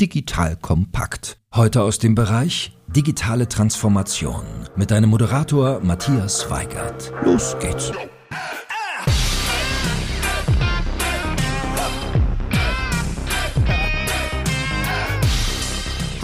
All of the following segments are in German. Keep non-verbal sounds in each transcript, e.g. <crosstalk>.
Digital Kompakt. Heute aus dem Bereich digitale Transformation mit deinem Moderator Matthias Weigert. Los geht's.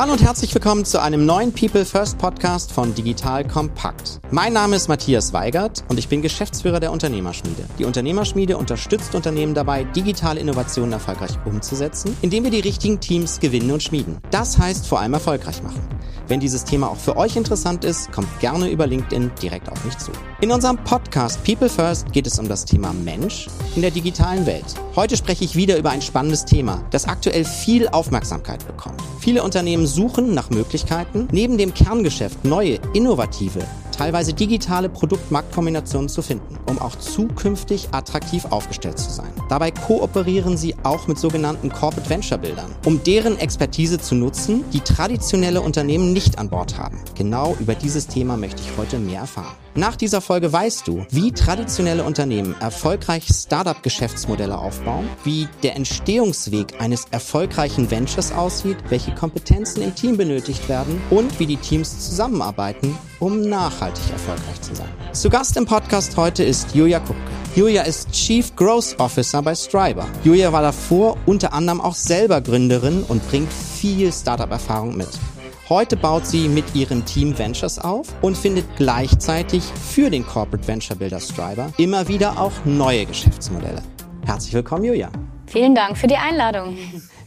Hallo und herzlich willkommen zu einem neuen People First Podcast von Digital Kompakt. Mein Name ist Matthias Weigert und ich bin Geschäftsführer der Unternehmerschmiede. Die Unternehmerschmiede unterstützt Unternehmen dabei, digitale Innovationen erfolgreich umzusetzen, indem wir die richtigen Teams gewinnen und schmieden. Das heißt vor allem erfolgreich machen. Wenn dieses Thema auch für euch interessant ist, kommt gerne über LinkedIn direkt auf mich zu. In unserem Podcast People First geht es um das Thema Mensch in der digitalen Welt. Heute spreche ich wieder über ein spannendes Thema, das aktuell viel Aufmerksamkeit bekommt. Viele Unternehmen suchen nach Möglichkeiten, neben dem Kerngeschäft neue, innovative, teilweise digitale Produkt-Marktkombinationen zu finden, um auch zukünftig attraktiv aufgestellt zu sein. Dabei kooperieren sie auch mit sogenannten Corporate Venture Bildern, um deren Expertise zu nutzen, die traditionelle Unternehmen nicht an Bord haben. Genau über dieses Thema möchte ich heute mehr erfahren. Nach dieser Folge weißt du, wie traditionelle Unternehmen erfolgreich Startup-Geschäftsmodelle aufbauen, wie der Entstehungsweg eines erfolgreichen Ventures aussieht, welche Kompetenzen im Team benötigt werden und wie die Teams zusammenarbeiten, um nachhaltig erfolgreich zu sein. Zu Gast im Podcast heute ist Julia Kupke. Julia ist Chief Growth Officer bei Striber. Julia war davor unter anderem auch selber Gründerin und bringt viel Startup-Erfahrung mit. Heute baut sie mit ihrem Team Ventures auf und findet gleichzeitig für den Corporate Venture Builder Striber immer wieder auch neue Geschäftsmodelle. Herzlich willkommen, Julia. Vielen Dank für die Einladung.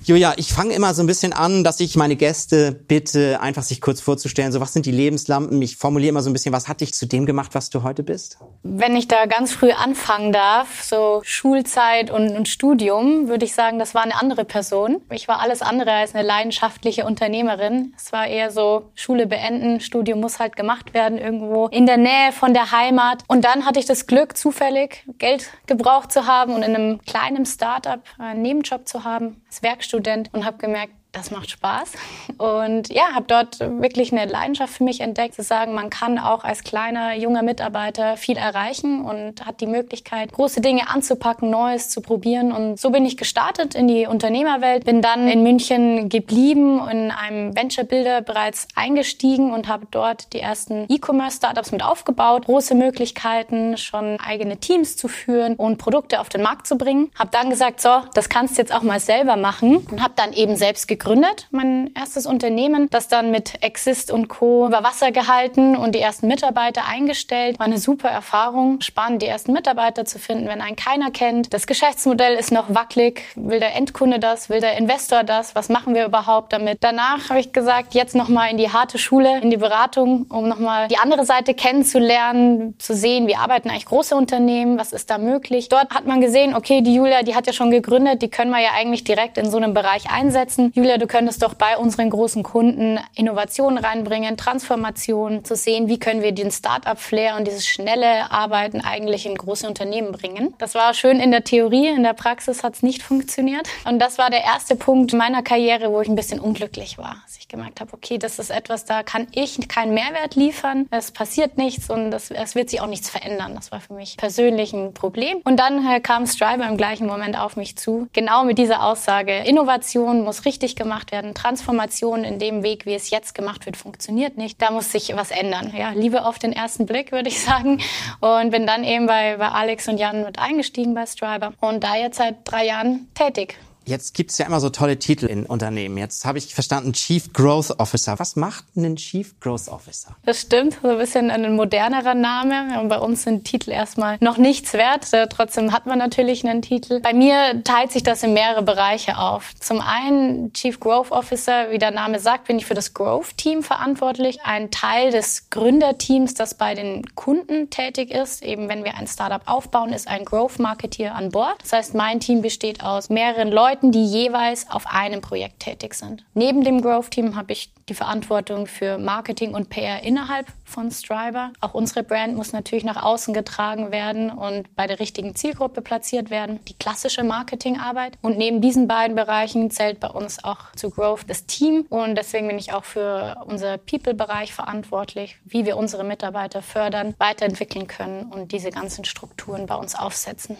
Julia, ich fange immer so ein bisschen an, dass ich meine Gäste bitte, einfach sich kurz vorzustellen. So, was sind die Lebenslampen? Ich formuliere immer so ein bisschen, was hat dich zu dem gemacht, was du heute bist? Wenn ich da ganz früh anfangen darf, so Schulzeit und, und Studium, würde ich sagen, das war eine andere Person. Ich war alles andere als eine leidenschaftliche Unternehmerin. Es war eher so Schule beenden, Studium muss halt gemacht werden irgendwo in der Nähe von der Heimat. Und dann hatte ich das Glück, zufällig Geld gebraucht zu haben und in einem kleinen Startup einen Nebenjob zu haben als Werkstudent Student und habe gemerkt, das macht Spaß. Und ja, habe dort wirklich eine Leidenschaft für mich entdeckt, zu sagen, man kann auch als kleiner, junger Mitarbeiter viel erreichen und hat die Möglichkeit, große Dinge anzupacken, Neues zu probieren. Und so bin ich gestartet in die Unternehmerwelt, bin dann in München geblieben, in einem Venture Builder bereits eingestiegen und habe dort die ersten E-Commerce-Startups mit aufgebaut, große Möglichkeiten, schon eigene Teams zu führen und Produkte auf den Markt zu bringen. Habe dann gesagt, so, das kannst du jetzt auch mal selber machen und habe dann eben selbst gegründet gegründet, mein erstes Unternehmen, das dann mit Exist und Co. über Wasser gehalten und die ersten Mitarbeiter eingestellt. War eine super Erfahrung, spannend, die ersten Mitarbeiter zu finden, wenn einen keiner kennt. Das Geschäftsmodell ist noch wackelig. Will der Endkunde das? Will der Investor das? Was machen wir überhaupt damit? Danach habe ich gesagt, jetzt nochmal in die harte Schule, in die Beratung, um nochmal die andere Seite kennenzulernen, zu sehen, wie arbeiten eigentlich große Unternehmen, was ist da möglich. Dort hat man gesehen, okay, die Julia, die hat ja schon gegründet, die können wir ja eigentlich direkt in so einem Bereich einsetzen. Julia Julia, du könntest doch bei unseren großen Kunden Innovationen reinbringen, Transformation, zu sehen, wie können wir den Start-up-Flair und dieses schnelle Arbeiten eigentlich in große Unternehmen bringen. Das war schön in der Theorie, in der Praxis hat es nicht funktioniert. Und das war der erste Punkt meiner Karriere, wo ich ein bisschen unglücklich war. Als ich gemerkt habe, okay, das ist etwas, da kann ich keinen Mehrwert liefern, es passiert nichts und das, es wird sich auch nichts verändern. Das war für mich persönlich ein Problem. Und dann äh, kam Striver im gleichen Moment auf mich zu, genau mit dieser Aussage, Innovation muss richtig gemacht werden. Transformation in dem Weg, wie es jetzt gemacht wird, funktioniert nicht. Da muss sich was ändern. Ja, Liebe auf den ersten Blick, würde ich sagen. Und bin dann eben bei, bei Alex und Jan mit eingestiegen bei Striber und da jetzt seit drei Jahren tätig. Jetzt gibt's ja immer so tolle Titel in Unternehmen. Jetzt habe ich verstanden, Chief Growth Officer. Was macht ein Chief Growth Officer? Das stimmt, so ein bisschen ein modernerer Name. Und bei uns sind Titel erstmal noch nichts wert. Äh, trotzdem hat man natürlich einen Titel. Bei mir teilt sich das in mehrere Bereiche auf. Zum einen Chief Growth Officer, wie der Name sagt, bin ich für das Growth Team verantwortlich. Ein Teil des Gründerteams, das bei den Kunden tätig ist. Eben wenn wir ein Startup aufbauen, ist ein Growth Marketeer an Bord. Das heißt, mein Team besteht aus mehreren Leuten, Leuten, die jeweils auf einem Projekt tätig sind. Neben dem Growth Team habe ich die Verantwortung für Marketing und PR innerhalb von Striber. Auch unsere Brand muss natürlich nach außen getragen werden und bei der richtigen Zielgruppe platziert werden. Die klassische Marketingarbeit. Und neben diesen beiden Bereichen zählt bei uns auch zu Growth das Team. Und deswegen bin ich auch für unser People-Bereich verantwortlich, wie wir unsere Mitarbeiter fördern, weiterentwickeln können und diese ganzen Strukturen bei uns aufsetzen.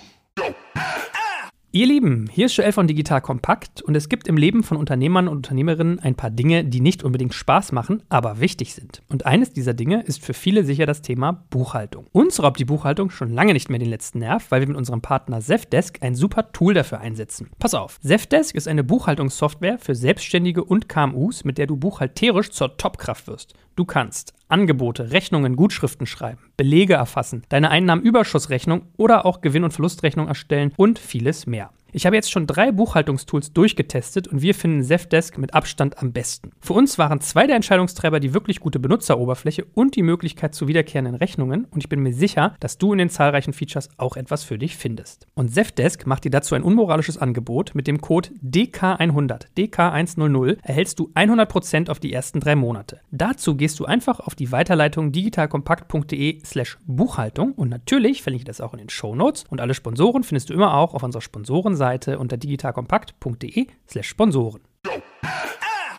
Ihr Lieben, hier ist Joel von Digital Kompakt und es gibt im Leben von Unternehmern und Unternehmerinnen ein paar Dinge, die nicht unbedingt Spaß machen, aber wichtig sind. Und eines dieser Dinge ist für viele sicher das Thema Buchhaltung. Uns raubt die Buchhaltung schon lange nicht mehr den letzten Nerv, weil wir mit unserem Partner Zefdesk ein super Tool dafür einsetzen. Pass auf, Zefdesk ist eine Buchhaltungssoftware für Selbstständige und KMUs, mit der du buchhalterisch zur Topkraft wirst. Du kannst Angebote, Rechnungen, Gutschriften schreiben, Belege erfassen, deine Einnahmenüberschussrechnung oder auch Gewinn- und Verlustrechnung erstellen und vieles mehr. Ich habe jetzt schon drei Buchhaltungstools durchgetestet und wir finden Zefdesk mit Abstand am besten. Für uns waren zwei der Entscheidungstreiber die wirklich gute Benutzeroberfläche und die Möglichkeit zu wiederkehrenden Rechnungen und ich bin mir sicher, dass du in den zahlreichen Features auch etwas für dich findest. Und Zefdesk macht dir dazu ein unmoralisches Angebot. Mit dem Code DK100, DK100 erhältst du 100% auf die ersten drei Monate. Dazu gehst du einfach auf die Weiterleitung digitalkompakt.de slash Buchhaltung und natürlich verlinke ich das auch in den Show Notes und alle Sponsoren findest du immer auch auf unserer Sponsorenseite Seite unter digitalkompakt.de/slash Sponsoren.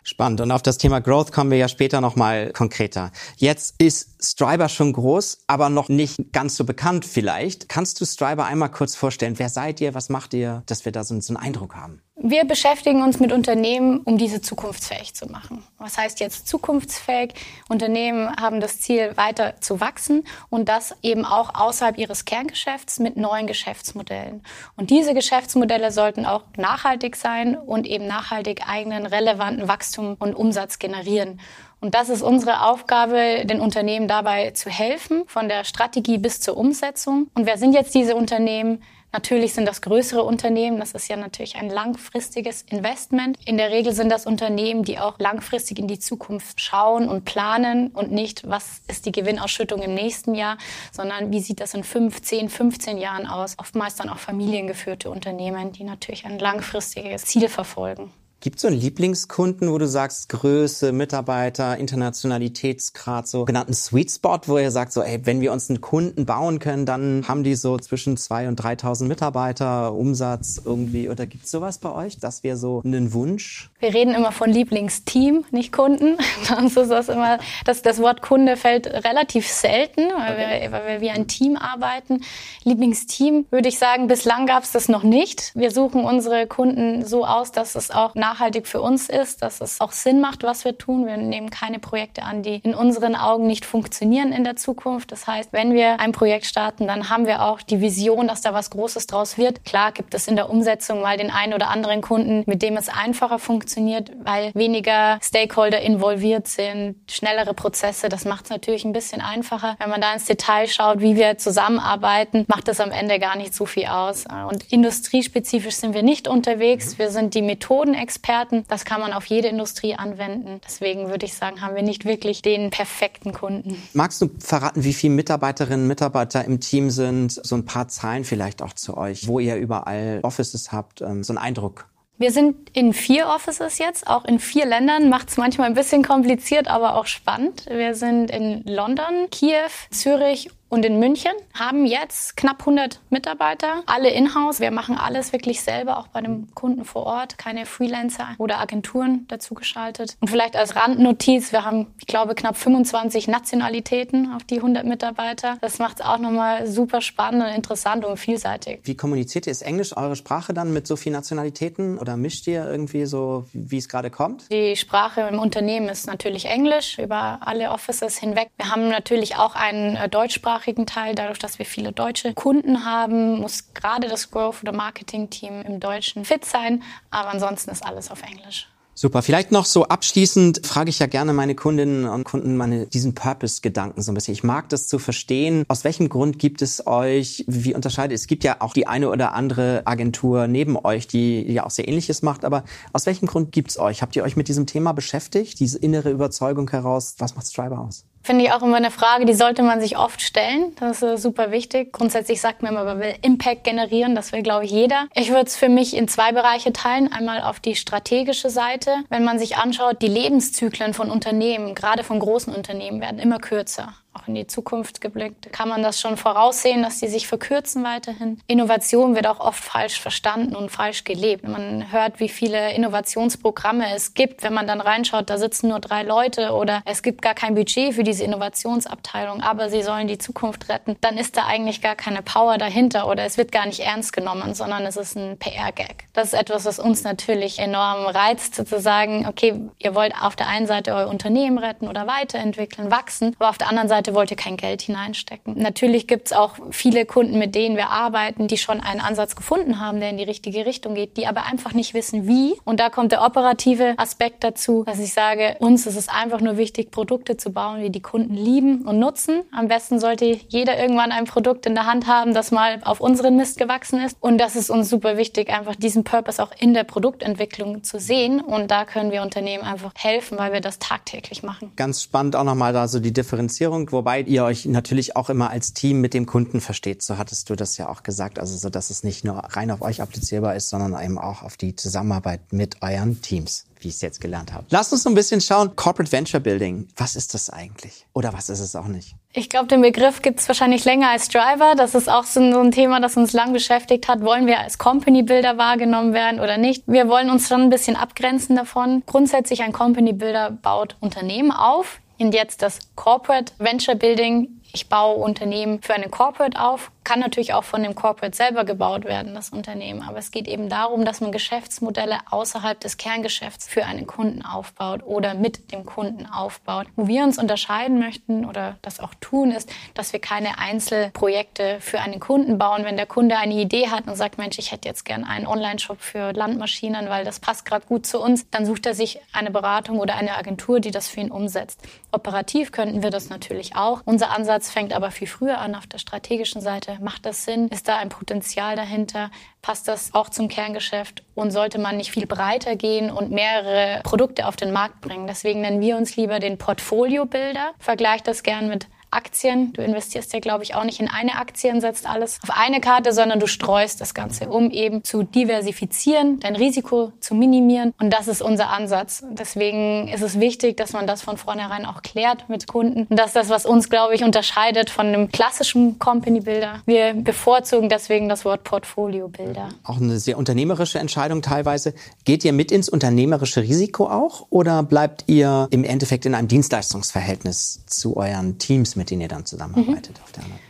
Spannend. Und auf das Thema Growth kommen wir ja später nochmal konkreter. Jetzt ist Striber schon groß, aber noch nicht ganz so bekannt vielleicht. Kannst du Striber einmal kurz vorstellen? Wer seid ihr? Was macht ihr? Dass wir da so, so einen Eindruck haben. Wir beschäftigen uns mit Unternehmen, um diese zukunftsfähig zu machen. Was heißt jetzt zukunftsfähig? Unternehmen haben das Ziel, weiter zu wachsen und das eben auch außerhalb ihres Kerngeschäfts mit neuen Geschäftsmodellen. Und diese Geschäftsmodelle sollten auch nachhaltig sein und eben nachhaltig eigenen relevanten Wachstum und Umsatz generieren. Und das ist unsere Aufgabe, den Unternehmen dabei zu helfen, von der Strategie bis zur Umsetzung. Und wer sind jetzt diese Unternehmen? Natürlich sind das größere Unternehmen. Das ist ja natürlich ein langfristiges Investment. In der Regel sind das Unternehmen, die auch langfristig in die Zukunft schauen und planen und nicht, was ist die Gewinnausschüttung im nächsten Jahr, sondern wie sieht das in 5, 10, 15 Jahren aus. Oftmals dann auch familiengeführte Unternehmen, die natürlich ein langfristiges Ziel verfolgen. Gibt es so einen Lieblingskunden, wo du sagst, Größe, Mitarbeiter, Internationalitätsgrad, so genannten Sweet Spot, wo ihr sagt, so, ey, wenn wir uns einen Kunden bauen können, dann haben die so zwischen zwei und 3.000 Mitarbeiter, Umsatz irgendwie, oder gibt es sowas bei euch? Das wäre so ein Wunsch? Wir reden immer von Lieblingsteam, nicht Kunden. <laughs> Sonst ist das immer, das, das Wort Kunde fällt relativ selten, weil, okay. wir, weil wir wie ein Team arbeiten. Lieblingsteam würde ich sagen, bislang gab es das noch nicht. Wir suchen unsere Kunden so aus, dass es auch nach nachhaltig für uns ist, dass es auch Sinn macht, was wir tun. Wir nehmen keine Projekte an, die in unseren Augen nicht funktionieren in der Zukunft. Das heißt, wenn wir ein Projekt starten, dann haben wir auch die Vision, dass da was Großes draus wird. Klar gibt es in der Umsetzung mal den einen oder anderen Kunden, mit dem es einfacher funktioniert, weil weniger Stakeholder involviert sind, schnellere Prozesse. Das macht es natürlich ein bisschen einfacher. Wenn man da ins Detail schaut, wie wir zusammenarbeiten, macht das am Ende gar nicht so viel aus. Und industriespezifisch sind wir nicht unterwegs. Wir sind die Methodenexperten Experten. Das kann man auf jede Industrie anwenden. Deswegen würde ich sagen, haben wir nicht wirklich den perfekten Kunden. Magst du verraten, wie viele Mitarbeiterinnen und Mitarbeiter im Team sind? So ein paar Zahlen vielleicht auch zu euch, wo ihr überall Offices habt, ähm, so ein Eindruck. Wir sind in vier Offices jetzt, auch in vier Ländern. Macht es manchmal ein bisschen kompliziert, aber auch spannend. Wir sind in London, Kiew, Zürich und in München haben jetzt knapp 100 Mitarbeiter, alle in-house. Wir machen alles wirklich selber, auch bei dem Kunden vor Ort, keine Freelancer oder Agenturen dazu geschaltet. Und vielleicht als Randnotiz, wir haben, ich glaube, knapp 25 Nationalitäten auf die 100 Mitarbeiter. Das macht es auch nochmal super spannend und interessant und vielseitig. Wie kommuniziert ihr? Ist Englisch eure Sprache dann mit so vielen Nationalitäten oder mischt ihr irgendwie so, wie es gerade kommt? Die Sprache im Unternehmen ist natürlich Englisch über alle Offices hinweg. Wir haben natürlich auch einen äh, deutschsprachigen deutschsprachigen Teil. Dadurch, dass wir viele deutsche Kunden haben, muss gerade das Growth- oder Marketing-Team im Deutschen fit sein. Aber ansonsten ist alles auf Englisch. Super. Vielleicht noch so abschließend frage ich ja gerne meine Kundinnen und Kunden meine, diesen Purpose-Gedanken so ein bisschen. Ich mag das zu verstehen. Aus welchem Grund gibt es euch, wie unterscheidet es? gibt ja auch die eine oder andere Agentur neben euch, die ja auch sehr ähnliches macht. Aber aus welchem Grund gibt es euch? Habt ihr euch mit diesem Thema beschäftigt? Diese innere Überzeugung heraus? Was macht Striber aus? Finde ich auch immer eine Frage, die sollte man sich oft stellen. Das ist super wichtig. Grundsätzlich sagt man immer, man will Impact generieren. Das will, glaube ich, jeder. Ich würde es für mich in zwei Bereiche teilen. Einmal auf die strategische Seite. Wenn man sich anschaut, die Lebenszyklen von Unternehmen, gerade von großen Unternehmen, werden immer kürzer auch in die Zukunft geblickt, kann man das schon voraussehen, dass die sich verkürzen weiterhin. Innovation wird auch oft falsch verstanden und falsch gelebt. Man hört, wie viele Innovationsprogramme es gibt. Wenn man dann reinschaut, da sitzen nur drei Leute oder es gibt gar kein Budget für diese Innovationsabteilung, aber sie sollen die Zukunft retten, dann ist da eigentlich gar keine Power dahinter oder es wird gar nicht ernst genommen, sondern es ist ein PR-Gag. Das ist etwas, was uns natürlich enorm reizt, zu sagen, okay, ihr wollt auf der einen Seite euer Unternehmen retten oder weiterentwickeln, wachsen, aber auf der anderen Seite wollt ihr kein Geld hineinstecken. Natürlich gibt es auch viele Kunden, mit denen wir arbeiten, die schon einen Ansatz gefunden haben, der in die richtige Richtung geht, die aber einfach nicht wissen, wie. Und da kommt der operative Aspekt dazu, dass ich sage, uns ist es einfach nur wichtig, Produkte zu bauen, die die Kunden lieben und nutzen. Am besten sollte jeder irgendwann ein Produkt in der Hand haben, das mal auf unseren Mist gewachsen ist. Und das ist uns super wichtig, einfach diesen Purpose auch in der Produktentwicklung zu sehen. Und da können wir Unternehmen einfach helfen, weil wir das tagtäglich machen. Ganz spannend auch nochmal da so die Differenzierung, wobei ihr euch natürlich auch immer als Team mit dem Kunden versteht. So hattest du das ja auch gesagt. Also so, dass es nicht nur rein auf euch applizierbar ist, sondern eben auch auf die Zusammenarbeit mit euren Teams wie ich es jetzt gelernt habe. Lass uns so ein bisschen schauen. Corporate Venture Building. Was ist das eigentlich? Oder was ist es auch nicht? Ich glaube, den Begriff gibt es wahrscheinlich länger als Driver. Das ist auch so ein Thema, das uns lang beschäftigt hat. Wollen wir als Company Builder wahrgenommen werden oder nicht? Wir wollen uns schon ein bisschen abgrenzen davon. Grundsätzlich ein Company Builder baut Unternehmen auf. Und jetzt das Corporate Venture Building. Ich baue Unternehmen für einen Corporate auf, kann natürlich auch von dem Corporate selber gebaut werden, das Unternehmen. Aber es geht eben darum, dass man Geschäftsmodelle außerhalb des Kerngeschäfts für einen Kunden aufbaut oder mit dem Kunden aufbaut. Wo wir uns unterscheiden möchten oder das auch tun, ist, dass wir keine Einzelprojekte für einen Kunden bauen. Wenn der Kunde eine Idee hat und sagt, Mensch, ich hätte jetzt gern einen Online-Shop für Landmaschinen, weil das passt gerade gut zu uns, dann sucht er sich eine Beratung oder eine Agentur, die das für ihn umsetzt. Operativ könnten wir das natürlich auch. Unser Ansatz fängt aber viel früher an auf der strategischen Seite Macht das Sinn? Ist da ein Potenzial dahinter? Passt das auch zum Kerngeschäft? Und sollte man nicht viel breiter gehen und mehrere Produkte auf den Markt bringen? Deswegen nennen wir uns lieber den Portfolio-Builder. Vergleicht das gern mit Aktien. Du investierst ja, glaube ich, auch nicht in eine Aktie und setzt alles auf eine Karte, sondern du streust das Ganze, um eben zu diversifizieren, dein Risiko zu minimieren. Und das ist unser Ansatz. Deswegen ist es wichtig, dass man das von vornherein auch klärt mit Kunden. Und das ist das, was uns, glaube ich, unterscheidet von einem klassischen Company Builder. Wir bevorzugen deswegen das Wort Portfolio Builder. Auch eine sehr unternehmerische Entscheidung teilweise. Geht ihr mit ins unternehmerische Risiko auch oder bleibt ihr im Endeffekt in einem Dienstleistungsverhältnis zu euren Teams mit denen ihr dann zusammenarbeitet mhm. auf der anderen.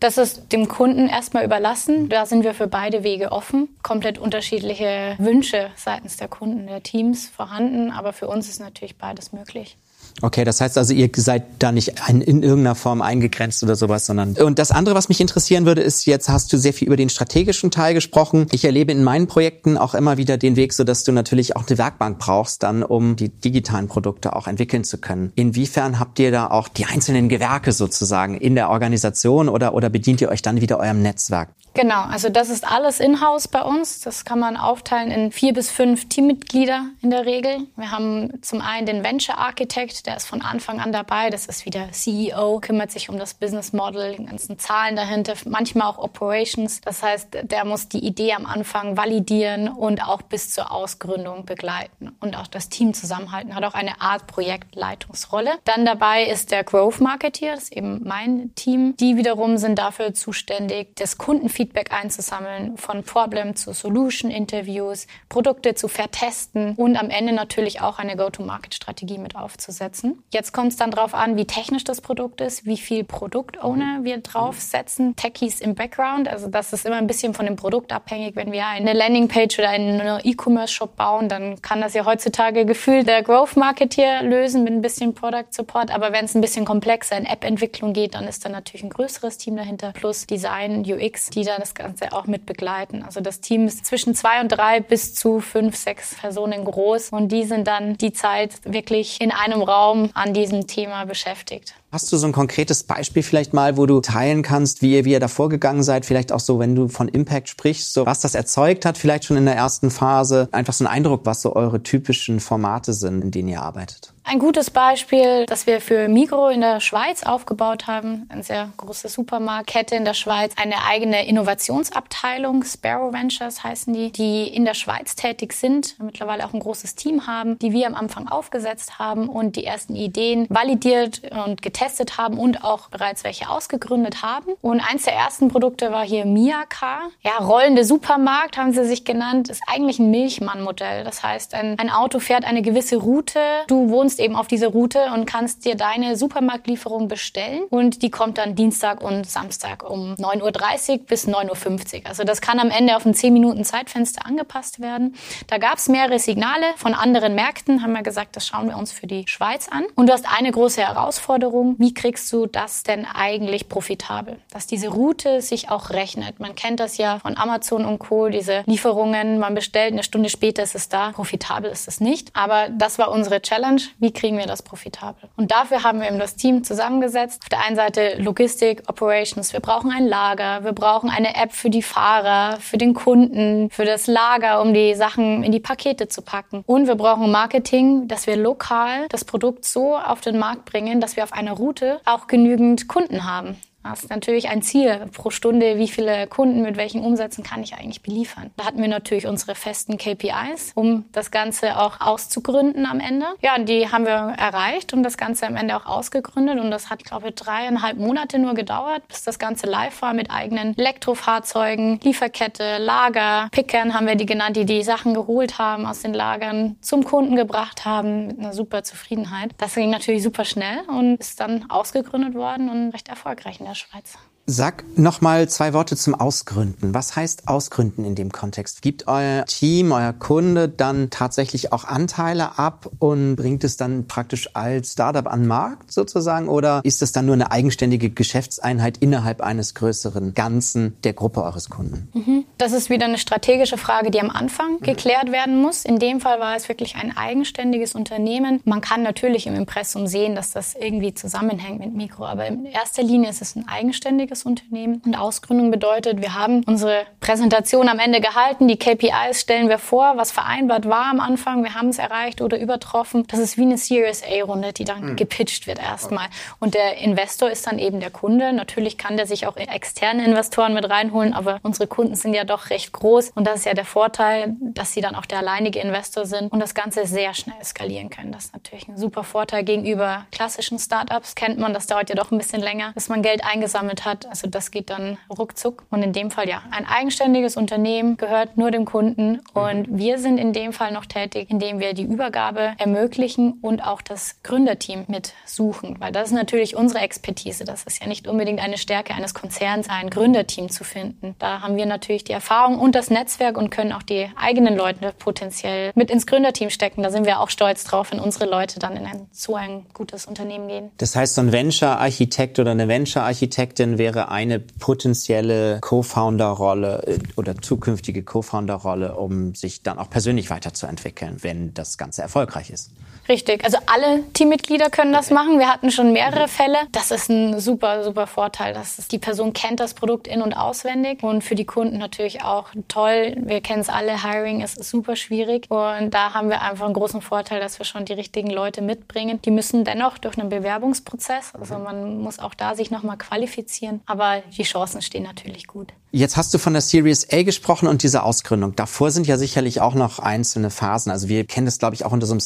Das ist dem Kunden erstmal überlassen. Da sind wir für beide Wege offen. Komplett unterschiedliche Wünsche seitens der Kunden, der Teams vorhanden. Aber für uns ist natürlich beides möglich. Okay, das heißt also, ihr seid da nicht in, in irgendeiner Form eingegrenzt oder sowas, sondern. Und das andere, was mich interessieren würde, ist, jetzt hast du sehr viel über den strategischen Teil gesprochen. Ich erlebe in meinen Projekten auch immer wieder den Weg, so dass du natürlich auch eine Werkbank brauchst, dann um die digitalen Produkte auch entwickeln zu können. Inwiefern habt ihr da auch die einzelnen Gewerke sozusagen in der Organisation oder, oder bedient ihr euch dann wieder eurem Netzwerk? Genau, also das ist alles in-house bei uns. Das kann man aufteilen in vier bis fünf Teammitglieder in der Regel. Wir haben zum einen den Venture Architect, der ist von Anfang an dabei. Das ist wieder CEO, kümmert sich um das Business Model, die ganzen Zahlen dahinter, manchmal auch Operations. Das heißt, der muss die Idee am Anfang validieren und auch bis zur Ausgründung begleiten und auch das Team zusammenhalten. Hat auch eine Art Projektleitungsrolle. Dann dabei ist der Growth Marketeer, das ist eben mein Team. Die wiederum sind dafür zuständig, das Kundenfeedback Feedback einzusammeln, von Problem zu Solution-Interviews, Produkte zu vertesten und am Ende natürlich auch eine Go-to-Market-Strategie mit aufzusetzen. Jetzt kommt es dann darauf an, wie technisch das Produkt ist, wie viel Produktowner wir draufsetzen, Techies im Background. Also das ist immer ein bisschen von dem Produkt abhängig. Wenn wir eine Landingpage oder einen E-Commerce-Shop bauen, dann kann das ja heutzutage gefühlt der Growth-Marketeer lösen mit ein bisschen Product Support. Aber wenn es ein bisschen komplexer in App-Entwicklung geht, dann ist da natürlich ein größeres Team dahinter plus Design, UX, die da da das Ganze auch mit begleiten. Also das Team ist zwischen zwei und drei bis zu fünf, sechs Personen groß und die sind dann die Zeit wirklich in einem Raum an diesem Thema beschäftigt. Hast du so ein konkretes Beispiel vielleicht mal, wo du teilen kannst, wie ihr, wie ihr da vorgegangen seid? Vielleicht auch so, wenn du von Impact sprichst, so was das erzeugt hat, vielleicht schon in der ersten Phase. Einfach so ein Eindruck, was so eure typischen Formate sind, in denen ihr arbeitet. Ein gutes Beispiel, das wir für Migro in der Schweiz aufgebaut haben, eine sehr große Supermarktkette in der Schweiz, eine eigene Innovationsabteilung, Sparrow Ventures heißen die, die in der Schweiz tätig sind, mittlerweile auch ein großes Team haben, die wir am Anfang aufgesetzt haben und die ersten Ideen validiert und getestet haben und auch bereits welche ausgegründet haben. Und eins der ersten Produkte war hier Miaka. Ja, rollende Supermarkt haben sie sich genannt. Ist eigentlich ein Milchmann-Modell. Das heißt, ein, ein Auto fährt eine gewisse Route. Du wohnst eben auf dieser Route und kannst dir deine Supermarktlieferung bestellen. Und die kommt dann Dienstag und Samstag um 9.30 Uhr bis 9.50 Uhr. Also das kann am Ende auf ein 10 Minuten Zeitfenster angepasst werden. Da gab es mehrere Signale von anderen Märkten, haben wir gesagt, das schauen wir uns für die Schweiz an. Und du hast eine große Herausforderung. Wie kriegst du das denn eigentlich profitabel? Dass diese Route sich auch rechnet. Man kennt das ja von Amazon und Co., diese Lieferungen. Man bestellt, eine Stunde später ist es da. Profitabel ist es nicht. Aber das war unsere Challenge. Wie kriegen wir das profitabel? Und dafür haben wir eben das Team zusammengesetzt. Auf der einen Seite Logistik, Operations. Wir brauchen ein Lager. Wir brauchen eine App für die Fahrer, für den Kunden, für das Lager, um die Sachen in die Pakete zu packen. Und wir brauchen Marketing, dass wir lokal das Produkt so auf den Markt bringen, dass wir auf einer Route auch genügend Kunden haben. Das ist natürlich ein Ziel pro Stunde, wie viele Kunden mit welchen Umsätzen kann ich eigentlich beliefern. Da hatten wir natürlich unsere festen KPIs, um das Ganze auch auszugründen am Ende. Ja, und die haben wir erreicht und das Ganze am Ende auch ausgegründet. Und das hat, glaube ich, dreieinhalb Monate nur gedauert, bis das Ganze live war mit eigenen Elektrofahrzeugen, Lieferkette, Lager, Pickern haben wir die genannt, die die Sachen geholt haben aus den Lagern, zum Kunden gebracht haben mit einer super Zufriedenheit. Das ging natürlich super schnell und ist dann ausgegründet worden und recht erfolgreich in der Schweiz. Sag noch mal zwei Worte zum Ausgründen. Was heißt Ausgründen in dem Kontext? Gibt euer Team, euer Kunde dann tatsächlich auch Anteile ab und bringt es dann praktisch als Startup an den Markt sozusagen? Oder ist es dann nur eine eigenständige Geschäftseinheit innerhalb eines größeren Ganzen der Gruppe eures Kunden? Mhm. Das ist wieder eine strategische Frage, die am Anfang mhm. geklärt werden muss. In dem Fall war es wirklich ein eigenständiges Unternehmen. Man kann natürlich im Impressum sehen, dass das irgendwie zusammenhängt mit Mikro, aber in erster Linie ist es ein eigenständiges eigenständiges Unternehmen. Und Ausgründung bedeutet, wir haben unsere Präsentation am Ende gehalten, die KPIs stellen wir vor, was vereinbart war am Anfang, wir haben es erreicht oder übertroffen. Das ist wie eine Series A-Runde, die dann mhm. gepitcht wird erstmal. Und der Investor ist dann eben der Kunde. Natürlich kann der sich auch externe Investoren mit reinholen, aber unsere Kunden sind ja doch recht groß. Und das ist ja der Vorteil, dass sie dann auch der alleinige Investor sind und das Ganze sehr schnell skalieren können. Das ist natürlich ein super Vorteil gegenüber klassischen Startups. Kennt man, das dauert ja doch ein bisschen länger, bis man Geld eingesammelt hat. Also das geht dann ruckzuck. Und in dem Fall ja, ein eigenständiges Unternehmen gehört nur dem Kunden. Und mhm. wir sind in dem Fall noch tätig, indem wir die Übergabe ermöglichen und auch das Gründerteam mit suchen. Weil das ist natürlich unsere Expertise. Das ist ja nicht unbedingt eine Stärke eines Konzerns, ein Gründerteam zu finden. Da haben wir natürlich die Erfahrung und das Netzwerk und können auch die eigenen Leute potenziell mit ins Gründerteam stecken. Da sind wir auch stolz drauf, wenn unsere Leute dann in ein, so ein gutes Unternehmen gehen. Das heißt, so ein Venture-Architekt oder eine Venture-Architektin wäre wäre eine potenzielle Co-Founder-Rolle äh, oder zukünftige Co-Founder-Rolle, um sich dann auch persönlich weiterzuentwickeln, wenn das Ganze erfolgreich ist. Richtig. Also alle Teammitglieder können das machen. Wir hatten schon mehrere Fälle. Das ist ein super, super Vorteil. dass die Person kennt das Produkt in- und auswendig und für die Kunden natürlich auch toll. Wir kennen es alle. Hiring ist super schwierig und da haben wir einfach einen großen Vorteil, dass wir schon die richtigen Leute mitbringen. Die müssen dennoch durch einen Bewerbungsprozess. Also man muss auch da sich nochmal qualifizieren. Aber die Chancen stehen natürlich gut. Jetzt hast du von der Series A gesprochen und dieser Ausgründung. Davor sind ja sicherlich auch noch einzelne Phasen. Also wir kennen das, glaube ich, auch unter so einem